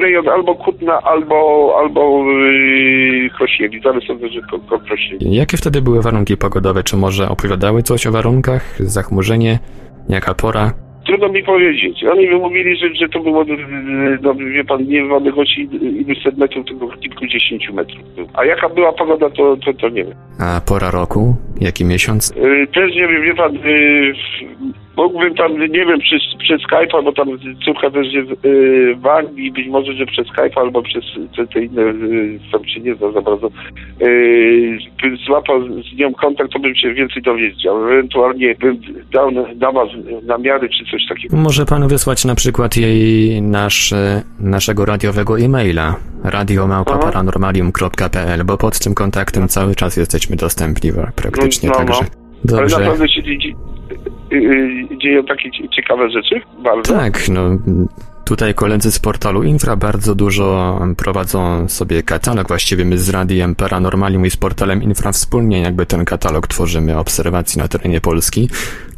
[SPEAKER 4] rejon albo Kutna, albo, albo yy, Krośniewic, ale sądzę, że ko, koło Krośniewic.
[SPEAKER 5] Jakie wtedy były warunki pogodowe? Czy może opowiadały coś o warunkach? Zachmurzenie? Jaka pora?
[SPEAKER 4] Trudno mi powiedzieć. Oni mi mówili, że, że to było, yy, no wie pan, nie w odległości iluś set metrów, tylko kilkudziesięciu metrów. A jaka była pogoda, to, to, to nie wiem.
[SPEAKER 5] A pora roku? Jaki miesiąc?
[SPEAKER 4] Yy, też nie wiem, wie pan, yy, mógłbym tam, nie wiem, przez, przez Skype'a, bo tam córka też jest yy, w Anglii, być może, że przez Skype'a albo przez te, te inne, yy, tam się nie zna za bardzo, yy, złapał z nią kontakt, to bym się więcej dowiedział. Ewentualnie bym dał na, was namiary czy coś takiego.
[SPEAKER 5] Może pan wysłać na przykład jej nasz, naszego radiowego e-maila radiomałpa-paranormalium.pl, bo pod tym kontaktem cały czas jesteśmy dostępni praktycznie,
[SPEAKER 4] No, no, no.
[SPEAKER 5] Także...
[SPEAKER 4] Ale
[SPEAKER 5] Dobrze.
[SPEAKER 4] naprawdę się dzie- yy, dzieją takie cie- ciekawe rzeczy? Bardzo.
[SPEAKER 5] Tak, no tutaj koledzy z portalu Infra bardzo dużo prowadzą sobie katalog, właściwie my z Radiem Paranormalium i z portalem Infra wspólnie jakby ten katalog tworzymy obserwacji na terenie Polski.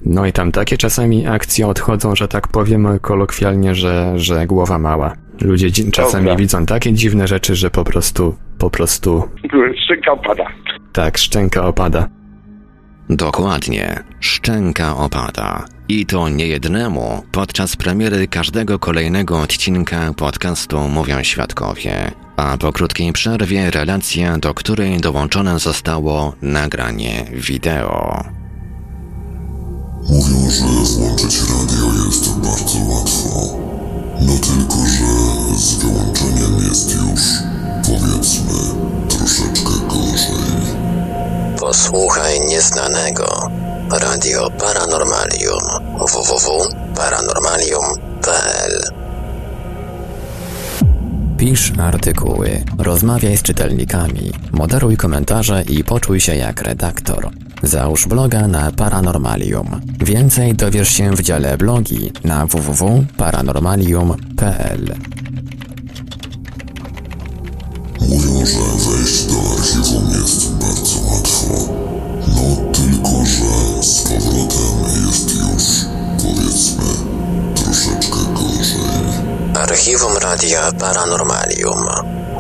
[SPEAKER 5] No i tam takie czasami akcje odchodzą, że tak powiem kolokwialnie, że, że głowa mała. Ludzie dzi- czasami
[SPEAKER 4] Dobra.
[SPEAKER 5] widzą takie dziwne rzeczy, że po prostu, po prostu,
[SPEAKER 4] Szczęka opada.
[SPEAKER 5] tak, szczęka opada.
[SPEAKER 1] Dokładnie, szczęka opada. I to nie jednemu podczas premiery każdego kolejnego odcinka podcastu Mówią Świadkowie. A po krótkiej przerwie relacja, do której dołączone zostało nagranie wideo.
[SPEAKER 6] Mówią, że włączyć radio jest bardzo łatwo. No tylko, że z wyłączeniem jest już, powiedzmy, troszeczkę gorzej.
[SPEAKER 7] Posłuchaj nieznanego. Radio Paranormalium. www.paranormalium.pl
[SPEAKER 8] Pisz artykuły, rozmawiaj z czytelnikami, moderuj komentarze i poczuj się jak redaktor. Załóż bloga na Paranormalium. Więcej dowiesz się w dziale blogi na www.paranormalium.pl.
[SPEAKER 6] Mówią, że wejść do archiwum jest bardzo
[SPEAKER 7] Archiwum Radia Paranormalium.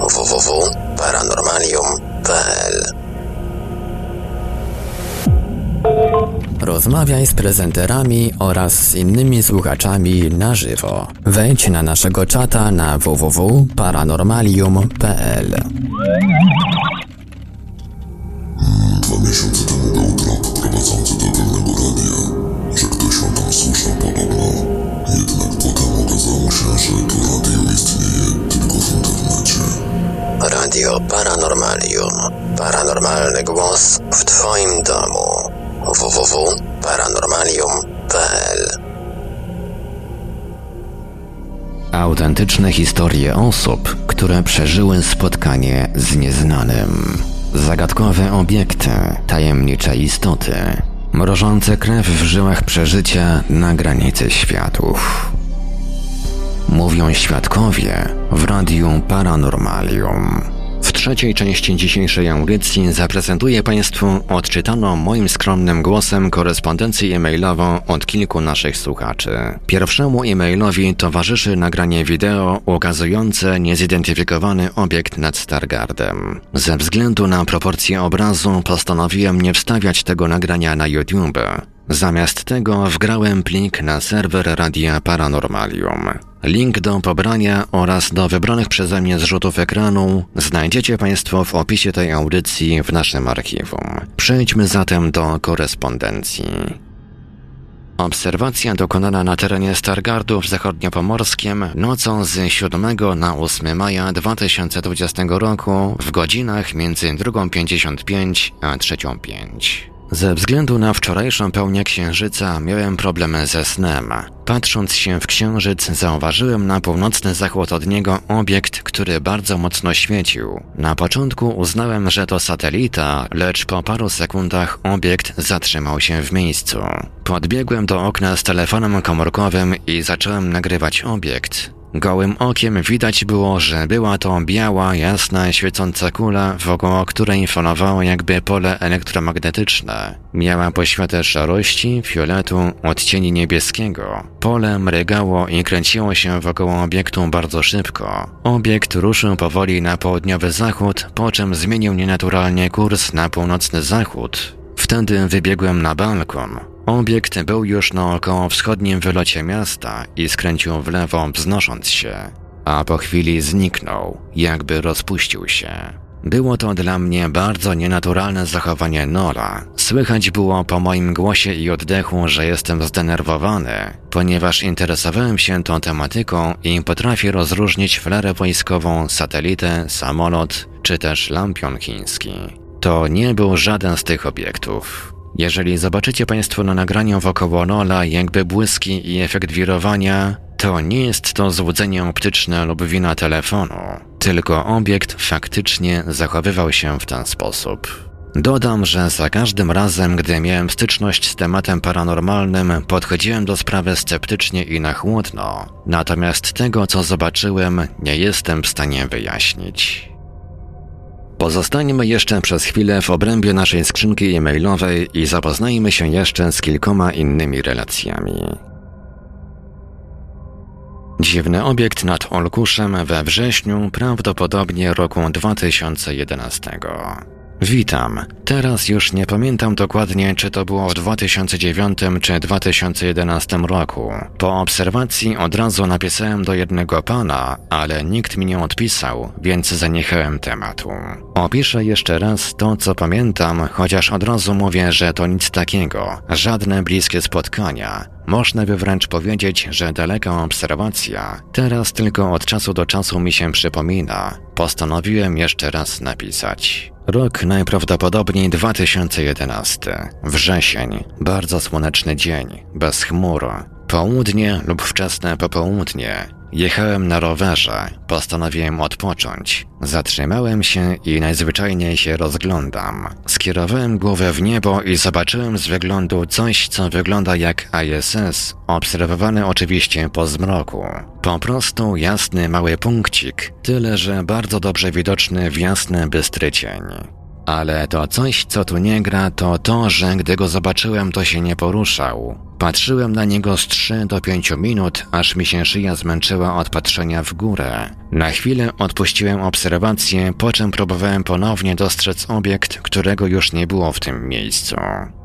[SPEAKER 7] www.paranormalium.pl
[SPEAKER 8] Rozmawiaj z prezenterami oraz z innymi słuchaczami na żywo. Wejdź na naszego czata na www.paranormalium.pl.
[SPEAKER 6] Dwa miesiące temu był trop prowadzący do pewnego radia, że ktoś on tam słyszał podobno. Że to radio istnieje tylko w internecie.
[SPEAKER 7] Radio Paranormalium. Paranormalny głos w Twoim domu. www.paranormalium.pl
[SPEAKER 1] Autentyczne historie osób, które przeżyły spotkanie z nieznanym. Zagadkowe obiekty, tajemnicze istoty, mrożące krew w żyłach przeżycia na granicy światów. Mówią świadkowie w Radiu Paranormalium. W trzeciej części dzisiejszej audycji zaprezentuję Państwu odczytaną moim skromnym głosem korespondencję e-mailową od kilku naszych słuchaczy. Pierwszemu e-mailowi towarzyszy nagranie wideo ukazujące niezidentyfikowany obiekt nad Stargardem. Ze względu na proporcje obrazu postanowiłem nie wstawiać tego nagrania na YouTube. Zamiast tego wgrałem plik na serwer Radia Paranormalium. Link do pobrania oraz do wybranych przeze mnie zrzutów ekranu znajdziecie Państwo w opisie tej audycji w naszym archiwum. Przejdźmy zatem do korespondencji. Obserwacja dokonana na terenie Stargardu w zachodniopomorskim nocą z 7 na 8 maja 2020 roku w godzinach między 2.55 a 3.05. Ze względu na wczorajszą pełnię księżyca miałem problemy ze snem. Patrząc się w księżyc, zauważyłem na północny zachód od niego obiekt, który bardzo mocno świecił. Na początku uznałem, że to satelita, lecz po paru sekundach obiekt zatrzymał się w miejscu. Podbiegłem do okna z telefonem komórkowym i zacząłem nagrywać obiekt. Gołym okiem widać było, że była to biała, jasna, świecąca kula, wokół której falowało jakby pole elektromagnetyczne. Miała poświatę szarości, fioletu, odcieni niebieskiego. Pole mrygało i kręciło się wokół obiektu bardzo szybko. Obiekt ruszył powoli na południowy zachód, po czym zmienił nienaturalnie kurs na północny zachód. Wtedy wybiegłem na balkon. Obiekt był już na około wschodnim wylocie miasta i skręcił w lewo, wznosząc się, a po chwili zniknął, jakby rozpuścił się. Było to dla mnie bardzo nienaturalne zachowanie Nola. Słychać było po moim głosie i oddechu, że jestem zdenerwowany, ponieważ interesowałem się tą tematyką i potrafię rozróżnić flarę wojskową, satelitę, samolot czy też lampion chiński. To nie był żaden z tych obiektów. Jeżeli zobaczycie Państwo na nagraniu wokoło Nola jakby błyski i efekt wirowania, to nie jest to złudzenie optyczne lub wina telefonu, tylko obiekt faktycznie zachowywał się w ten sposób. Dodam, że za każdym razem, gdy miałem styczność z tematem paranormalnym, podchodziłem do sprawy sceptycznie i na chłodno, natomiast tego, co zobaczyłem, nie jestem w stanie wyjaśnić. Pozostańmy jeszcze przez chwilę w obrębie naszej skrzynki e-mailowej i zapoznajmy się jeszcze z kilkoma innymi relacjami. Dziwny obiekt nad Olkuszem we wrześniu, prawdopodobnie roku 2011. Witam. Teraz już nie pamiętam dokładnie, czy to było w 2009 czy 2011 roku. Po obserwacji od razu napisałem do jednego pana, ale nikt mi nie odpisał, więc zaniechałem tematu. Opiszę jeszcze raz to, co pamiętam, chociaż od razu mówię, że to nic takiego, żadne bliskie spotkania. Można by wręcz powiedzieć, że daleka obserwacja teraz tylko od czasu do czasu mi się przypomina. Postanowiłem jeszcze raz napisać. Rok najprawdopodobniej 2011. Wrzesień. Bardzo słoneczny dzień. Bez chmur. Południe lub wczesne popołudnie. Jechałem na rowerze. Postanowiłem odpocząć. Zatrzymałem się i najzwyczajniej się rozglądam. Skierowałem głowę w niebo i zobaczyłem z wyglądu coś, co wygląda jak ISS, obserwowany oczywiście po zmroku. Po prostu jasny mały punkcik, tyle że bardzo dobrze widoczny w jasny bystry cień. Ale to coś, co tu nie gra, to to, że gdy go zobaczyłem, to się nie poruszał. Patrzyłem na niego z 3 do 5 minut, aż mi się szyja zmęczyła od patrzenia w górę. Na chwilę odpuściłem obserwację, po czym próbowałem ponownie dostrzec obiekt, którego już nie było w tym miejscu.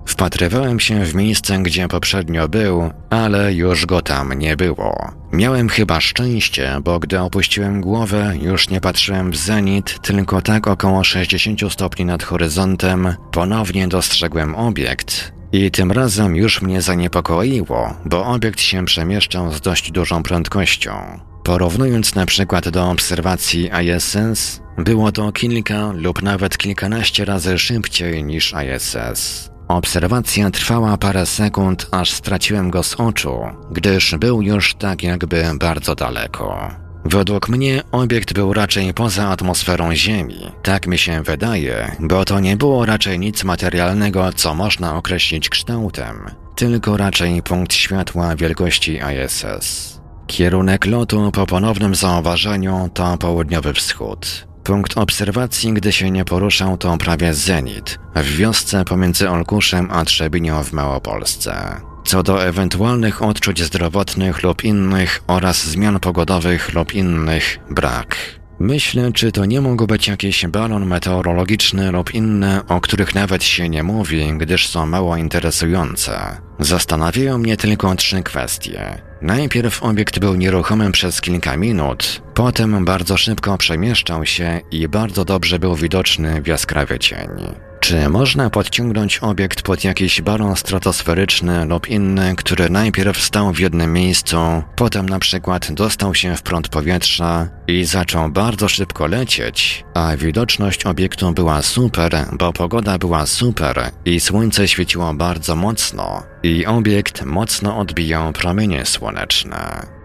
[SPEAKER 1] Wpatrywałem się w miejsce, gdzie poprzednio był, ale już go tam nie było. Miałem chyba szczęście, bo gdy opuściłem głowę, już nie patrzyłem w zenit, tylko tak około 60 stopni nad horyzontem, ponownie dostrzegłem obiekt, i tym razem już mnie zaniepokoiło, bo obiekt się przemieszczał z dość dużą prędkością. Porównując na przykład do obserwacji ISS, było to kilka lub nawet kilkanaście razy szybciej niż ISS. Obserwacja trwała parę sekund, aż straciłem go z oczu, gdyż był już tak jakby bardzo daleko. Według mnie obiekt był raczej poza atmosferą Ziemi. Tak mi się wydaje, bo to nie było raczej nic materialnego, co można określić kształtem, tylko raczej punkt światła wielkości ISS. Kierunek lotu po ponownym zauważeniu to południowy wschód. Punkt obserwacji, gdy się nie poruszał, to prawie zenit, w wiosce pomiędzy Olkuszem a Trzebinią w Małopolsce. Co do ewentualnych odczuć zdrowotnych lub innych oraz zmian pogodowych lub innych, brak. Myślę, czy to nie mógł być jakiś balon meteorologiczny lub inne, o których nawet się nie mówi, gdyż są mało interesujące. Zastanawiają mnie tylko trzy kwestie. Najpierw obiekt był nieruchomy przez kilka minut, potem bardzo szybko przemieszczał się i bardzo dobrze był widoczny w jaskrawy cień. Czy można podciągnąć obiekt pod jakiś balon stratosferyczny lub inny, który najpierw stał w jednym miejscu, potem na przykład dostał się w prąd powietrza i zaczął bardzo szybko lecieć, a widoczność obiektu była super, bo pogoda była super i słońce świeciło bardzo mocno i obiekt mocno odbijał promienie słoneczne.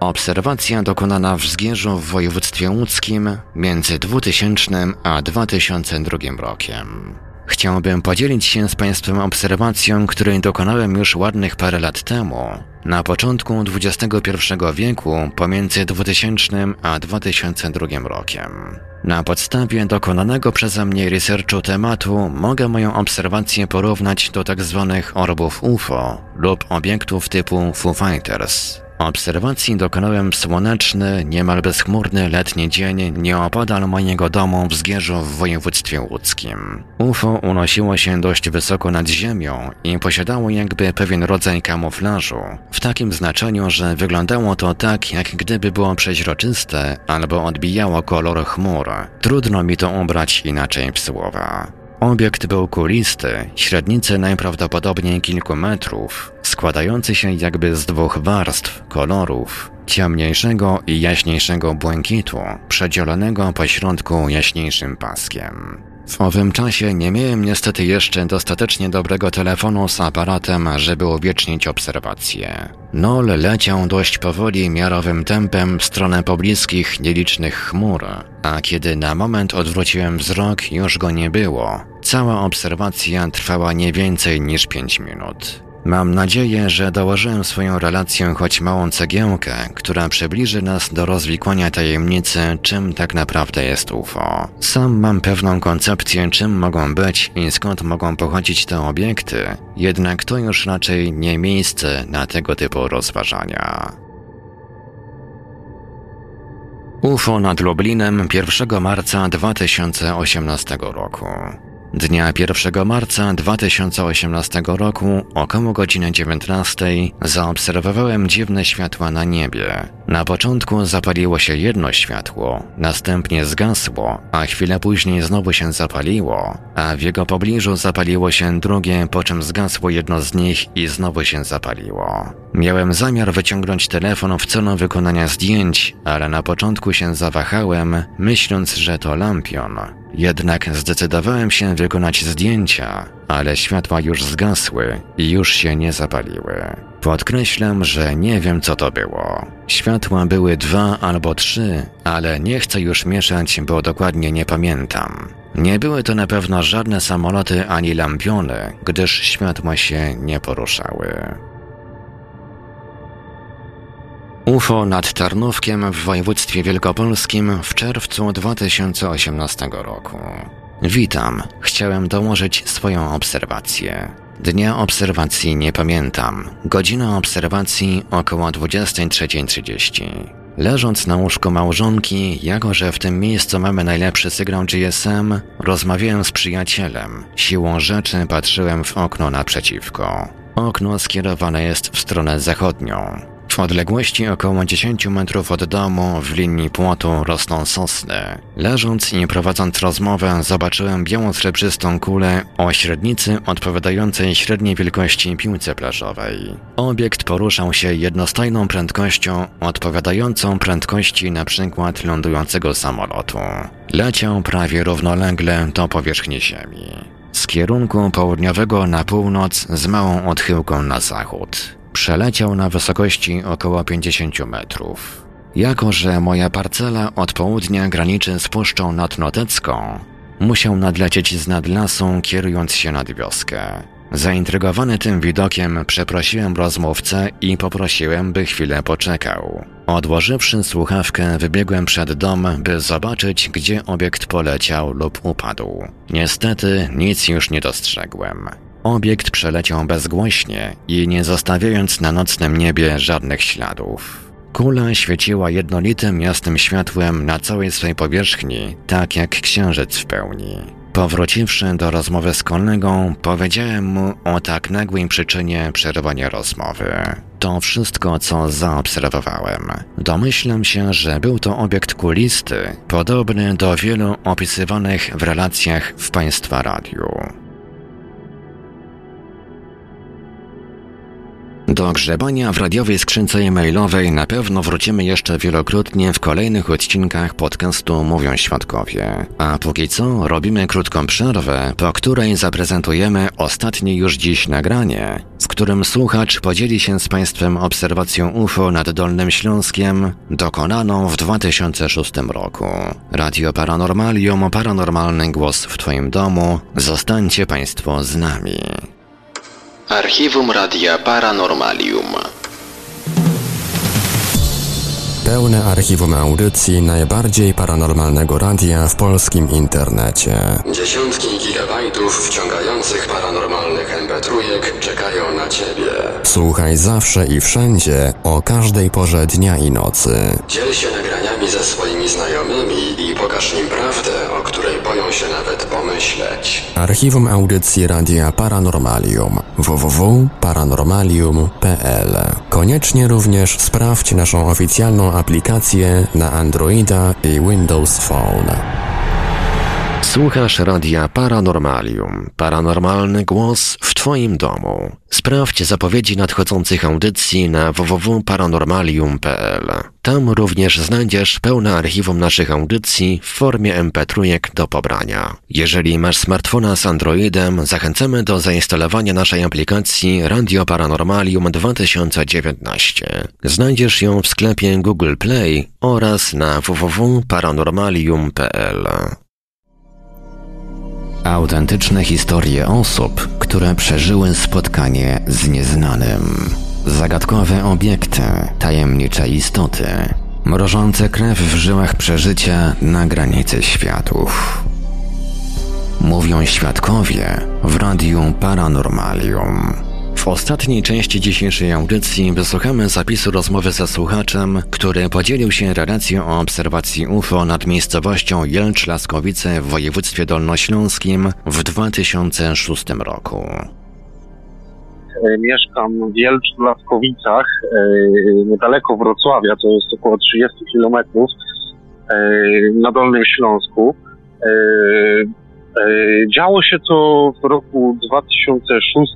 [SPEAKER 1] Obserwacja dokonana w Zgierzu w województwie łódzkim między 2000 a 2002 rokiem. Chciałbym podzielić się z Państwem obserwacją, której dokonałem już ładnych parę lat temu, na początku XXI wieku, pomiędzy 2000 a 2002 rokiem. Na podstawie dokonanego przeze mnie researchu tematu mogę moją obserwację porównać do tzw. orbów UFO lub obiektów typu Foo Fighters. Obserwacji dokonałem słoneczny, niemal bezchmurny letni dzień nieopodal mojego domu w Zgierzu w województwie łódzkim. UFO unosiło się dość wysoko nad ziemią i posiadało jakby pewien rodzaj kamuflażu, w takim znaczeniu, że wyglądało to tak, jak gdyby było przeźroczyste albo odbijało kolor chmur. Trudno mi to ubrać inaczej w słowa. Obiekt był kulisty, średnicy najprawdopodobniej kilku metrów, składający się jakby z dwóch warstw kolorów, ciemniejszego i jaśniejszego błękitu, przedzielonego pośrodku jaśniejszym paskiem. W owym czasie nie miałem niestety jeszcze dostatecznie dobrego telefonu z aparatem, żeby uwiecznić obserwacje. Nol leciał dość powoli miarowym tempem w stronę pobliskich, nielicznych chmur, a kiedy na moment odwróciłem wzrok, już go nie było. Cała obserwacja trwała nie więcej niż pięć minut. Mam nadzieję, że dołożyłem swoją relację choć małą cegiełkę, która przybliży nas do rozwikłania tajemnicy, czym tak naprawdę jest UFO. Sam mam pewną koncepcję, czym mogą być i skąd mogą pochodzić te obiekty, jednak to już raczej nie miejsce na tego typu rozważania. UFO nad Lublinem 1 marca 2018 roku. Dnia 1 marca 2018 roku około godziny 19 zaobserwowałem dziwne światła na niebie. Na początku zapaliło się jedno światło, następnie zgasło, a chwilę później znowu się zapaliło, a w jego pobliżu zapaliło się drugie, po czym zgasło jedno z nich i znowu się zapaliło. Miałem zamiar wyciągnąć telefon w celu wykonania zdjęć, ale na początku się zawahałem, myśląc, że to lampion. Jednak zdecydowałem się wykonać zdjęcia, ale światła już zgasły i już się nie zapaliły. Podkreślam, że nie wiem co to było. Światła były dwa albo trzy, ale nie chcę już mieszać, bo dokładnie nie pamiętam. Nie były to na pewno żadne samoloty ani lampiony, gdyż światła się nie poruszały. UFO nad Tarnówkiem w województwie wielkopolskim w czerwcu 2018 roku. Witam, chciałem dołożyć swoją obserwację. Dnia obserwacji nie pamiętam. Godzina obserwacji około 23.30. Leżąc na łóżku małżonki, jako że w tym miejscu mamy najlepszy sygnał GSM, rozmawiałem z przyjacielem. Siłą rzeczy patrzyłem w okno naprzeciwko. Okno skierowane jest w stronę zachodnią. W odległości około 10 metrów od domu, w linii płotu, rosną sosny. Leżąc i prowadząc rozmowę, zobaczyłem białą srebrzystą kulę o średnicy odpowiadającej średniej wielkości piłce plażowej. Obiekt poruszał się jednostajną prędkością, odpowiadającą prędkości np. lądującego samolotu. Leciał prawie równolegle do powierzchni Ziemi. Z kierunku południowego na północ z małą odchyłką na zachód. Przeleciał na wysokości około 50 metrów. Jako, że moja parcela od południa graniczy z Puszczą Nadnotecką, musiał nadlecieć z nad lasu, kierując się nad wioskę. Zaintrygowany tym widokiem, przeprosiłem rozmówcę i poprosiłem, by chwilę poczekał. Odłożywszy słuchawkę, wybiegłem przed dom, by zobaczyć, gdzie obiekt poleciał lub upadł. Niestety nic już nie dostrzegłem. Obiekt przeleciał bezgłośnie i nie zostawiając na nocnym niebie żadnych śladów. Kula świeciła jednolitym jasnym światłem na całej swej powierzchni, tak jak księżyc w pełni. Powróciwszy do rozmowy z kolegą, powiedziałem mu o tak nagłej przyczynie przerwania rozmowy. To wszystko, co zaobserwowałem. Domyślam się, że był to obiekt kulisty, podobny do wielu opisywanych w relacjach w Państwa radiu. Do grzebania w radiowej skrzynce e-mailowej na pewno wrócimy jeszcze wielokrotnie w kolejnych odcinkach podcastu Mówią Świadkowie. A póki co robimy krótką przerwę, po której zaprezentujemy ostatnie już dziś nagranie, w którym słuchacz podzieli się z Państwem obserwacją UFO nad Dolnym Śląskiem, dokonaną w 2006 roku. Radio Paranormalium, paranormalny głos w Twoim domu. Zostańcie Państwo z nami.
[SPEAKER 7] Archiwum Radia Paranormalium.
[SPEAKER 8] Pełne archiwum audycji najbardziej paranormalnego radia w polskim internecie.
[SPEAKER 7] Dziesiątki gigabajtów wciągających paranormalnych mp czekają na Ciebie.
[SPEAKER 8] Słuchaj zawsze i wszędzie, o każdej porze dnia i nocy.
[SPEAKER 7] Dziel się nagraniami ze swoimi znajomymi i pokaż im prawdę, o boją się nawet pomyśleć.
[SPEAKER 8] Archiwum audycji Radia Paranormalium www.paranormalium.pl Koniecznie również sprawdź naszą oficjalną aplikację na Androida i Windows Phone.
[SPEAKER 1] Słuchasz radia Paranormalium. Paranormalny głos w Twoim domu. Sprawdź zapowiedzi nadchodzących audycji na www.paranormalium.pl. Tam również znajdziesz pełne archiwum naszych audycji w formie MP3 do pobrania. Jeżeli masz smartfona z Androidem, zachęcamy do zainstalowania naszej aplikacji Radio Paranormalium 2019. Znajdziesz ją w sklepie Google Play oraz na www.paranormalium.pl. Autentyczne historie osób, które przeżyły spotkanie z nieznanym. Zagadkowe obiekty, tajemnicze istoty, mrożące krew w żyłach przeżycia na granicy światów. Mówią świadkowie w Radiu Paranormalium. W ostatniej części dzisiejszej audycji wysłuchamy zapisu rozmowy ze słuchaczem, który podzielił się relacją o obserwacji UFO nad miejscowością Jelcz-Laskowice w województwie dolnośląskim w 2006 roku.
[SPEAKER 9] Mieszkam w Jelcz-Laskowicach, niedaleko Wrocławia, to jest około 30 kilometrów na Dolnym Śląsku. Działo się to w roku 2006.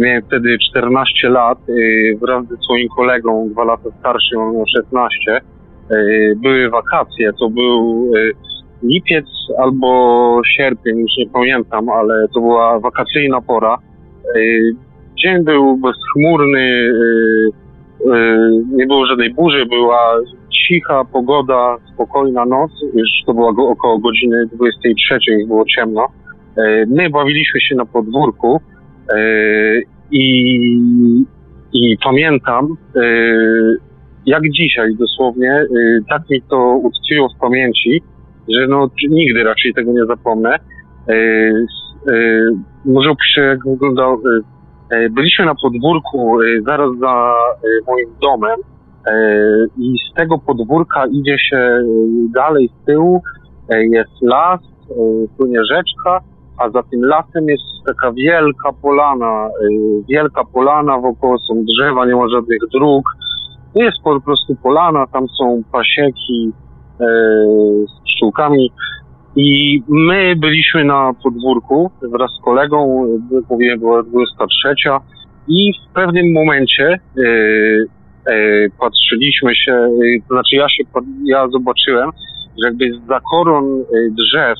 [SPEAKER 9] Miałem wtedy 14 lat. Wraz ze swoim kolegą, dwa lata starszym, on miał 16. Były wakacje, to był lipiec albo sierpień, już nie pamiętam, ale to była wakacyjna pora. Dzień był bezchmurny, nie było żadnej burzy, była cicha pogoda, spokojna noc, już to było około godziny 23, już było ciemno. My bawiliśmy się na podwórku i, i pamiętam, jak dzisiaj dosłownie, tak mi to utkwiło w pamięci, że no nigdy raczej tego nie zapomnę. Może opiszę, jak wyglądał. Byliśmy na podwórku zaraz za moim domem i z tego podwórka idzie się dalej z tyłu, jest las, płynie rzeczka, a za tym lasem jest taka wielka polana, wielka polana, wokoło są drzewa, nie ma żadnych dróg. Jest po prostu polana, tam są pasieki z pszczółkami. I my byliśmy na podwórku wraz z kolegą, mówiłem, była 23 i w pewnym momencie patrzyliśmy się, to znaczy ja się, ja zobaczyłem, że jakby z koron drzew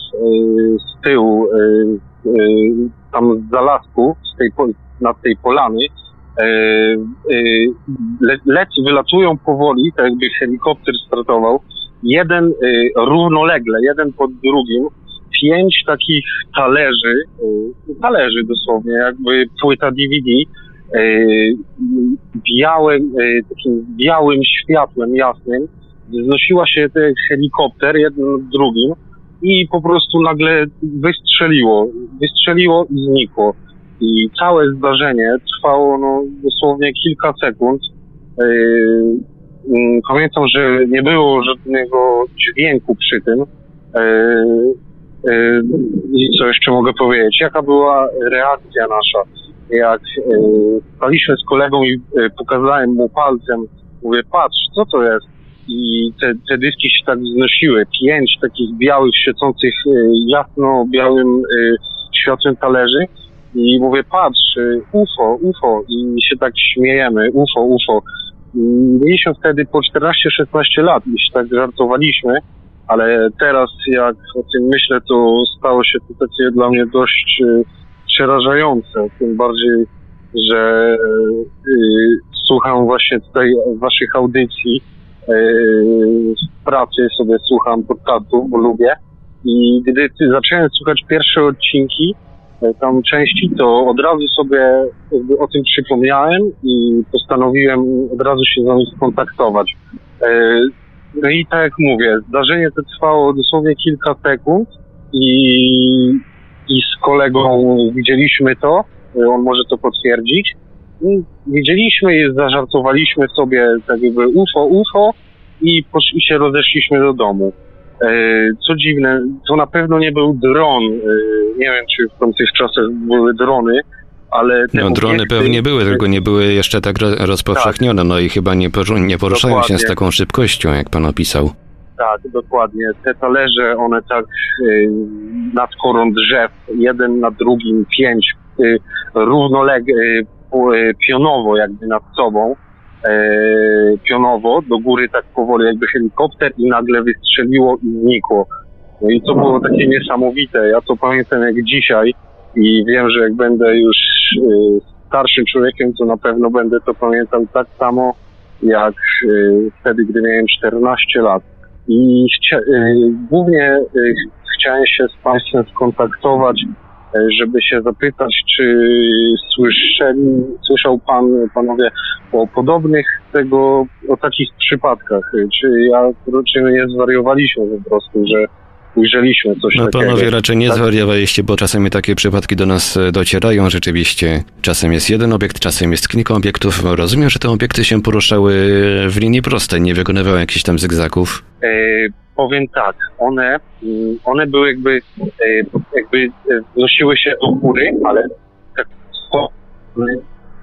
[SPEAKER 9] z tyłu, tam z zalasku, z tej, nad tej polany, le, leci, wylatują powoli, tak jakby helikopter startował, jeden równolegle, jeden pod drugim, pięć takich talerzy, talerzy dosłownie, jakby płyta DVD, białym, takim białym światłem jasnym, wznosiła się ten helikopter jeden drugim i po prostu nagle wystrzeliło, wystrzeliło i znikło. I całe zdarzenie trwało no, dosłownie kilka sekund. Pamiętam, że nie było żadnego dźwięku przy tym. I co jeszcze mogę powiedzieć? Jaka była reakcja nasza? Jak e, staliśmy z kolegą i e, pokazałem mu palcem, mówię, patrz, co to jest? I te, te dyski się tak wznosiły. Pięć takich białych, świecących e, jasno białym e, światłem talerzy. I mówię, patrz, e, UFO, UFO. I się tak śmiejemy, UFO, UFO. Mieliśmy wtedy po 14-16 lat i się tak żartowaliśmy, ale teraz jak o tym myślę, to stało się to takie dla mnie dość e, przerażające. Tym bardziej, że e, słucham właśnie tutaj waszych audycji, e, w pracy sobie słucham podcastów, bo lubię. I gdy zacząłem słuchać pierwsze odcinki, e, tam części, to od razu sobie o tym przypomniałem i postanowiłem od razu się z wami skontaktować. No i tak jak mówię, zdarzenie to trwało dosłownie kilka sekund i, i z kolegą widzieliśmy to, e, on może to potwierdzić. Widzieliśmy i zażartowaliśmy sobie tak jakby UFO, UFO i, posz- i się rozeszliśmy do domu. E, Co dziwne, to na pewno nie był dron. E, Nie wiem, czy w tamtych czasach były drony, ale
[SPEAKER 1] No drony
[SPEAKER 9] obiekty-
[SPEAKER 1] pewnie były, tylko nie były jeszcze tak ro- rozpowszechnione, no i chyba nie, nie poruszają się z
[SPEAKER 9] Dokładnie.
[SPEAKER 1] taką szybkością, jak pan opisał.
[SPEAKER 9] Tak, dokładnie. Te talerze, one tak y, nad korą drzew, jeden na drugim, pięć, y, równolegle, y, y, pionowo jakby nad sobą, pionowo, do góry tak powoli jakby helikopter i nagle wystrzeliło i znikło. No i to było takie niesamowite. Ja to pamiętam jak dzisiaj i wiem, że jak będę już starszym człowiekiem, to na pewno będę to pamiętał tak samo jak wtedy, gdy miałem 14 lat. I głównie chciałem się z Państwem skontaktować, y, żeby się zapytać, czy słyszeli, słyszał Pan, Panowie, o podobnych tego, o takich przypadkach? Czy ja, czy my nie zwariowaliśmy po prostu, że ujrzeliśmy coś
[SPEAKER 1] No
[SPEAKER 9] takiego?
[SPEAKER 1] panowie raczej nie
[SPEAKER 9] Tak?
[SPEAKER 1] zwariowaliście, bo czasami takie przypadki do nas e, docierają rzeczywiście. Czasem jest jeden obiekt, czasem jest kilka obiektów. Rozumiem, że te obiekty się poruszały w linii prostej, nie wykonywały jakichś tam zygzaków.
[SPEAKER 9] E, powiem tak, one, mm, one były jakby, e, jakby e, wnosiły się do góry, ale tak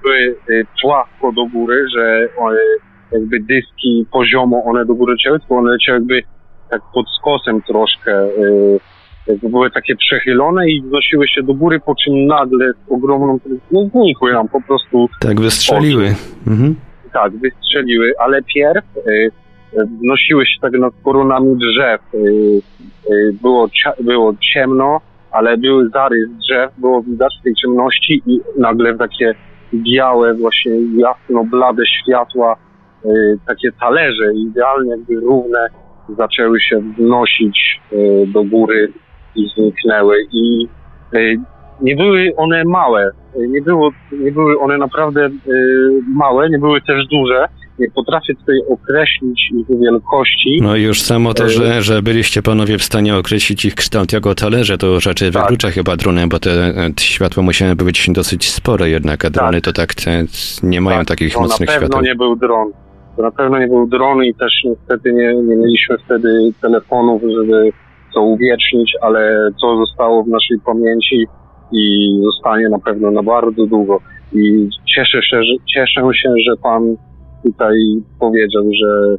[SPEAKER 9] były e, płasko do góry, że jakby dyski poziomo one do góry leciały, tylko one leciały jakby tak pod skosem troszkę, e, jakby były takie przechylone i wnosiły się do góry, po czym nagle z ogromną, no znikły nam po prostu
[SPEAKER 1] Tak wystrzeliły. Mhm.
[SPEAKER 9] tak, wystrzeliły, ale pierw wnosiły się tak nad koronami drzew. Y, y, było, było ciemno, ale były zarys drzew, było widać tej ciemności i nagle takie białe, właśnie jasno blade światła, y, takie talerze, idealnie jakby równe, zaczęły się wnosić do góry i zniknęły. I nie były one małe, nie, było, nie były one naprawdę małe, nie były też duże. Nie potrafię tutaj określić ich wielkości.
[SPEAKER 1] No i już samo to,
[SPEAKER 9] E,
[SPEAKER 1] że, że byliście panowie w stanie określić ich kształt jako talerze, to raczej
[SPEAKER 9] Tak.
[SPEAKER 1] wyklucza chyba drony, bo te, te światła musiały być dosyć spore jednak, a drony to tak te, nie mają takich
[SPEAKER 9] to
[SPEAKER 1] mocnych
[SPEAKER 9] na pewno
[SPEAKER 1] świateł.
[SPEAKER 9] nie był dron. To na pewno nie był dron i też niestety nie, nie mieliśmy wtedy telefonów, żeby to uwiecznić, ale to zostało w naszej pamięci i zostanie na pewno na bardzo długo. I cieszę się, że, cieszę się, że pan tutaj powiedział, że,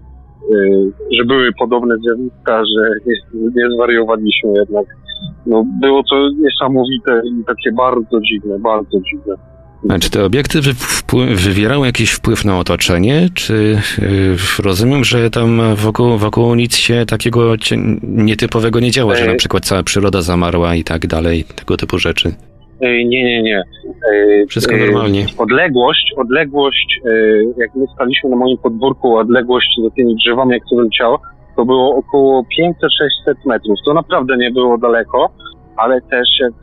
[SPEAKER 9] y, że były podobne zjawiska, że nie, nie zwariowaliśmy jednak. No, było to niesamowite i takie bardzo dziwne, bardzo dziwne.
[SPEAKER 1] A czy te obiekty wywierały jakiś wpływ na otoczenie? Czy y, rozumiem, że tam wokół, wokół nic się takiego nietypowego nie działo, że
[SPEAKER 9] E,
[SPEAKER 1] na przykład cała przyroda zamarła i tak dalej, tego typu rzeczy?
[SPEAKER 9] Nie, nie, nie.
[SPEAKER 1] Wszystko normalnie.
[SPEAKER 9] Odległość, odległość, jak my staliśmy na moim podwórku, odległość za tymi drzewami, jak to leciało, to było około 500-600 metrów. To naprawdę nie było daleko, ale też jak,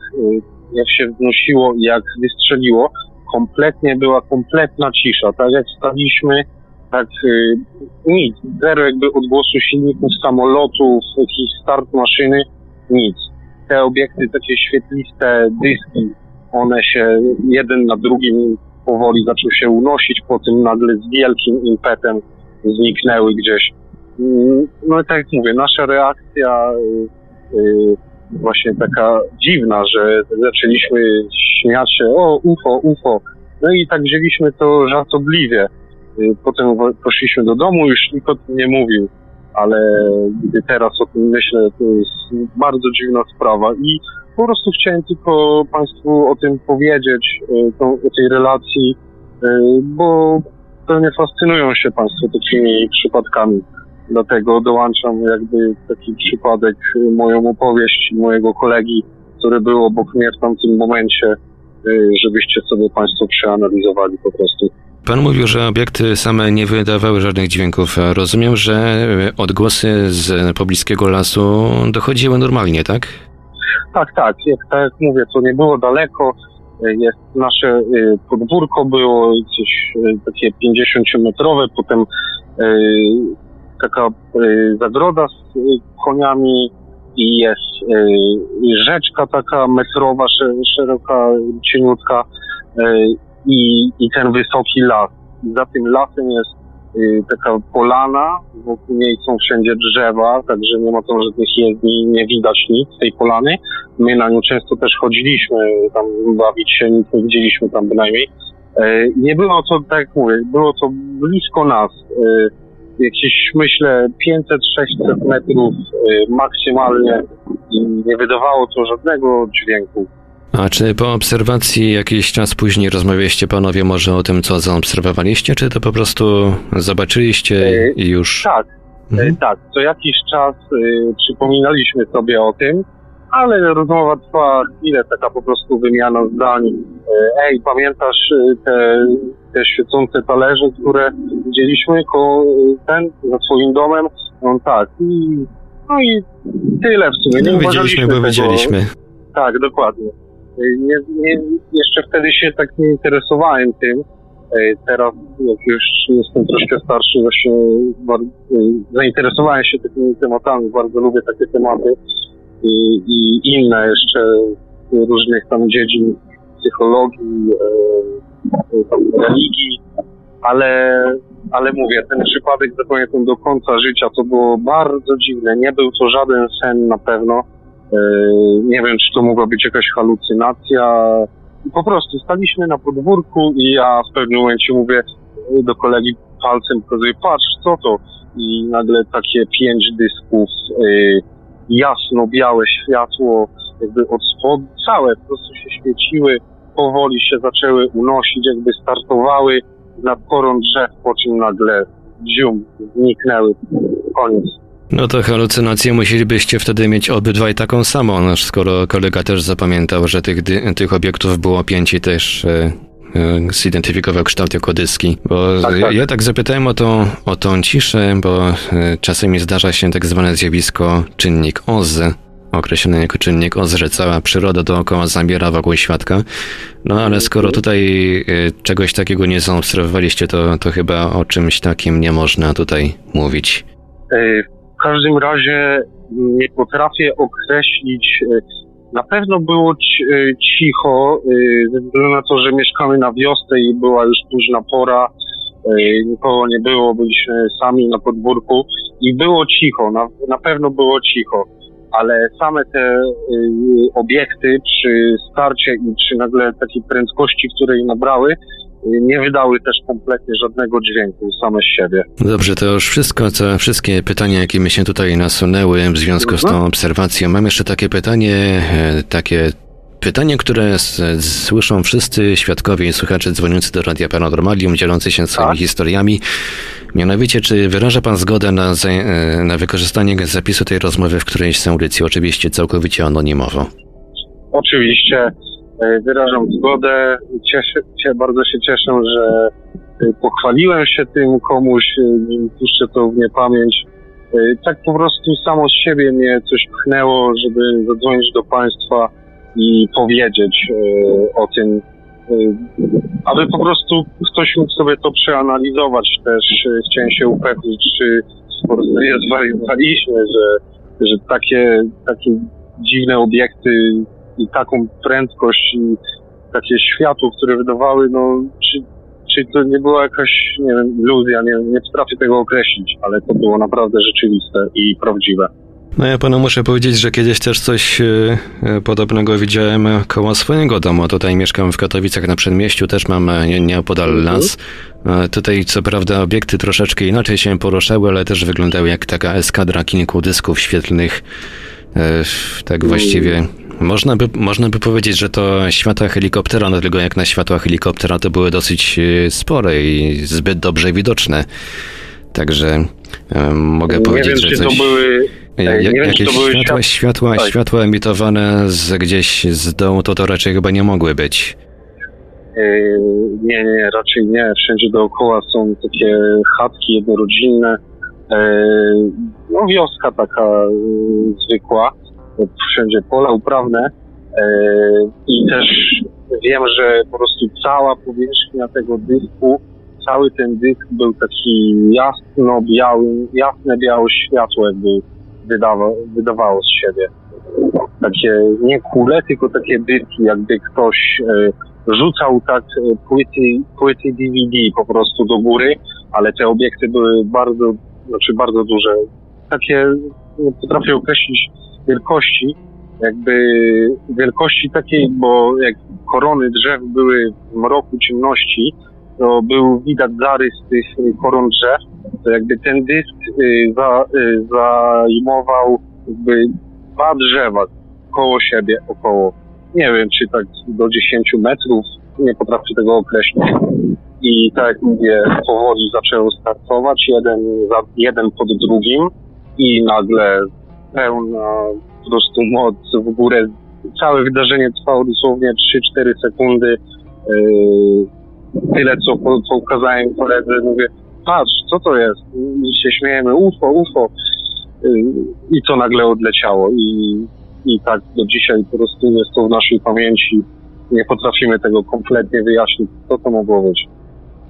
[SPEAKER 9] jak się wnosiło i jak wystrzeliło, kompletnie była kompletna cisza. Tak jak staliśmy, tak nic, zero jakby odgłosu silników, samolotów, jakichś start maszyny, nic te obiekty, takie świetliste dyski, one się jeden na drugim powoli zaczął się unosić, potem nagle z wielkim impetem zniknęły gdzieś. Mm, No i tak jak mówię, nasza reakcja y, y, właśnie taka dziwna, że zaczęliśmy śmiać się, o UFO, UFO. No i tak wzięliśmy to żartobliwie. Y, Potem poszliśmy do domu, już nikt tym nie mówił, ale gdy teraz o tym myślę, to jest bardzo dziwna sprawa i po prostu chciałem tylko Państwu o tym powiedzieć, tą, o tej relacji, y, bo pewnie fascynują się Państwo takimi przypadkami. Dlatego dołączam jakby taki przypadek, moją opowieść mojego kolegi, który był obok mnie w tamtym momencie, y, żebyście sobie Państwo przeanalizowali po prostu.
[SPEAKER 3] Pan mówił, że obiekty same nie wydawały żadnych dźwięków. Rozumiem, że e, odgłosy z pobliskiego lasu dochodziły normalnie, tak?
[SPEAKER 9] Tak, tak, jak, tak jak mówię, to nie było daleko. Jest nasze y, podwórko było gdzieś y, takie 50-metrowe, potem y, taka zagroda z koniami i jest rzeczka taka metrowa, sze- szeroka, cieniutka i, i ten wysoki las. I za tym lasem jest y, taka polana, wokół niej są wszędzie drzewa, także nie ma tam żadnych jezdni, nie widać nic z tej polany. My na nią często też chodziliśmy tam bawić się, nic nie widzieliśmy tam bynajmniej. E, Nie było to, tak jak mówię, było to blisko nas. E, Jakieś, myślę, 500-600 metrów e, maksymalnie i nie wydawało to żadnego dźwięku.
[SPEAKER 3] A czy po obserwacji jakiś czas później rozmawialiście panowie może o tym, co zaobserwowaliście, czy to po prostu zobaczyliście i już...
[SPEAKER 9] Tak, e, tak. Co jakiś czas e, przypominaliśmy sobie o tym, ale rozmowa trwa chwilę, taka po prostu wymiana zdań. E, Ej, pamiętasz e, te, te świecące talerze, które widzieliśmy ko, ten, za swoim domem? No tak. I, no i tyle w sumie. Nie
[SPEAKER 3] No, widzieliśmy, bo
[SPEAKER 9] tego-
[SPEAKER 3] widzieliśmy.
[SPEAKER 9] Tak, dokładnie. Nie, nie, jeszcze wtedy się tak nie interesowałem tym. E, Teraz, jak już jestem troszkę starszy, właśnie e, zainteresowałem się takimi tematami. Bardzo lubię takie tematy i, i inne jeszcze różnych tam dziedzin psychologii, e, religii, ale, ale mówię, ten przypadek zapamiętam do końca życia. To było bardzo dziwne. Nie był to żaden sen na pewno. E, Nie wiem, czy to mogła być jakaś halucynacja. Po prostu staliśmy na podwórku i ja w pewnym momencie mówię do kolegi palcem, pokazuję, patrz, co to? I nagle takie pięć dysków, y, jasno-białe światło, jakby od spodu, całe po prostu się świeciły, powoli się zaczęły unosić, jakby startowały nad korą drzew, po czym nagle zium, zniknęły. Koniec.
[SPEAKER 3] No to halucynację musielibyście wtedy mieć obydwaj taką samą, no, skoro kolega też zapamiętał, że tych, tych obiektów było pięć i też e, e, zidentyfikował kształt jako dyski. Bo
[SPEAKER 9] Tak,
[SPEAKER 3] ja,
[SPEAKER 9] tak.
[SPEAKER 3] ja tak zapytałem o tą, o tą ciszę, bo e, czasami zdarza się tak zwane zjawisko czynnik OZ, określony jako czynnik OZ, że cała przyroda dookoła zabiera wokół świadka. No ale skoro tutaj e, czegoś takiego nie zaobserwowaliście, to, to chyba o czymś takim nie można tutaj mówić.
[SPEAKER 9] W każdym razie nie potrafię określić. e, Na pewno było e, cicho, e, ze względu na to, że mieszkamy na wiosce i była już późna pora. Nikogo nie było, byliśmy sami na podwórku i było cicho, na, na pewno było cicho. Ale same te obiekty przy starcie i przy nagle takiej prędkości, której nabrały, nie wydały też kompletnie żadnego dźwięku same z siebie.
[SPEAKER 3] Dobrze, to już wszystko, to wszystkie pytania, jakie mi się tutaj nasunęły w związku z tą obserwacją. Mam jeszcze takie pytanie, e, takie pytanie, które słyszą wszyscy świadkowie i słuchacze dzwoniący do Radia Paranormalium, dzielący się swoimi historiami. Mianowicie, czy wyraża pan zgodę na, e, na wykorzystanie zapisu tej rozmowy w którejś z audycji, oczywiście całkowicie anonimowo?
[SPEAKER 9] Oczywiście wyrażam zgodę. Cieszę, cie, bardzo się cieszę, że e, pochwaliłem się tym komuś, e, puszczę to w niepamięć. E, Tak po prostu samo z siebie mnie coś pchnęło, żeby zadzwonić do Państwa i powiedzieć e, o tym, e, aby po prostu ktoś mógł sobie to przeanalizować też. E, Chciałem się upewnić, czy po prostu nie zwariowaliśmy, że, że takie, takie dziwne obiekty i taką prędkość i takie światło, które wydawały, no czy, czy to nie była jakaś, nie wiem, iluzja, nie, nie potrafię tego określić, ale to było naprawdę rzeczywiste i prawdziwe.
[SPEAKER 5] No ja panu muszę powiedzieć, że kiedyś też coś e, e, podobnego widziałem koło swojego domu. Tutaj mieszkam w Katowicach na przedmieściu, też mam e, nie- nieopodal
[SPEAKER 9] Mhm.
[SPEAKER 5] las. Tutaj co prawda obiekty troszeczkę inaczej się poruszały, ale też wyglądały jak taka eskadra kilku dysków świetlnych. Tak właściwie można by, można by powiedzieć, że to światła helikoptera, no tylko jak na światła helikoptera to były dosyć e, spore i zbyt dobrze widoczne. Także e, mogę
[SPEAKER 9] Nie
[SPEAKER 5] powiedzieć,
[SPEAKER 9] wiem,
[SPEAKER 5] że coś...
[SPEAKER 9] to były...
[SPEAKER 5] Ja,
[SPEAKER 9] czy
[SPEAKER 5] jakieś
[SPEAKER 9] były
[SPEAKER 5] światła,
[SPEAKER 9] świat-
[SPEAKER 5] światła,
[SPEAKER 9] Tak.
[SPEAKER 5] światła emitowane z gdzieś z dołu, to to raczej chyba nie mogły być.
[SPEAKER 9] Yy, Nie, nie, raczej nie. Wszędzie dookoła są takie chatki jednorodzinne. No wioska taka zwykła. Wszędzie pola uprawne. Yy, I też wiem, że po prostu cała powierzchnia tego dysku, cały ten dysk był taki jasno-biały, jasne białe światło jakby wydawa, wydawało z siebie. Takie nie kule, tylko takie dyski, jakby ktoś e, rzucał tak e, płyty, płyty DVD po prostu do góry, ale te obiekty były bardzo, znaczy bardzo duże. Takie, nie potrafię określić wielkości, jakby wielkości takiej, bo jak korony drzew były w mroku ciemności, to był widać zarys tych koron drzew, to jakby ten dysk y, za, y, zajmował jakby dwa drzewa koło siebie, około, nie wiem, czy tak do 10 metrów, nie potrafię tego określić. I tak jak mówię, powoli zaczęło startować, jeden, za, jeden pod drugim i nagle pełna po prostu moc w górę. Całe wydarzenie trwało dosłownie 3-4 sekundy. Yy, tyle, co, co ukazałem koledze, mówię, patrz, co to jest? I się śmiejemy, UFO, UFO. Yy, I to nagle odleciało. I, I tak do dzisiaj po prostu jest to w naszej pamięci. Nie potrafimy tego kompletnie wyjaśnić, co to mogło być.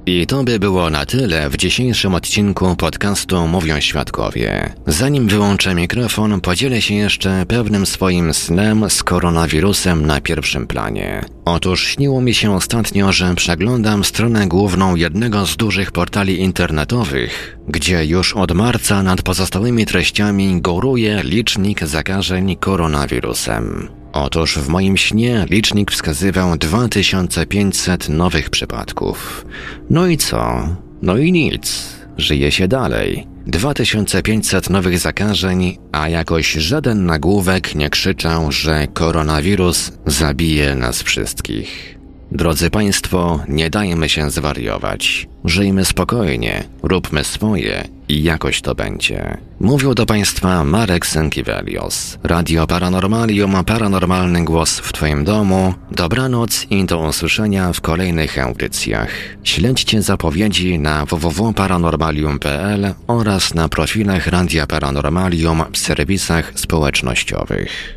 [SPEAKER 1] I to by było na tyle w dzisiejszym odcinku podcastu Mówią Świadkowie. Zanim wyłączę mikrofon, podzielę się jeszcze pewnym swoim snem z koronawirusem na pierwszym planie. Otóż śniło mi się ostatnio, że przeglądam stronę główną jednego z dużych portali internetowych, gdzie już od marca nad pozostałymi treściami góruje licznik zakażeń koronawirusem. Otóż w moim śnie licznik wskazywał 2500 nowych przypadków. No i co? No i nic. Żyje się dalej. 2500 nowych zakażeń, a jakoś żaden nagłówek nie krzyczał, że koronawirus zabije nas wszystkich. Drodzy Państwo, nie dajmy się zwariować. Żyjmy spokojnie, róbmy swoje i jakoś to będzie. Mówił do Państwa Marek Sękiewelios. Radio Paranormalium, paranormalny głos w Twoim domu. Dobranoc i do usłyszenia w kolejnych audycjach. Śledźcie zapowiedzi na www.paranormalium.pl oraz na profilach Radia Paranormalium w serwisach społecznościowych.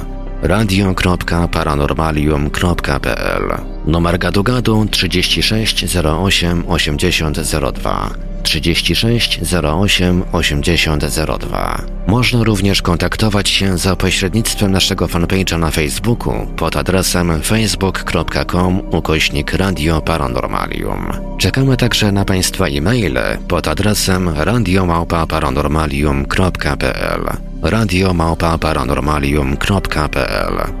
[SPEAKER 1] radio.paranormalium.pl Numer gadu gadu 36 08 8002 36 08 8002 Można również kontaktować się za pośrednictwem naszego fanpage'a na Facebooku pod adresem facebook.com ukośnik Radio Paranormalium. Czekamy także na Państwa e-maile pod adresem radiomałpa-paranormalium.pl radiomałpa-paranormalium.pl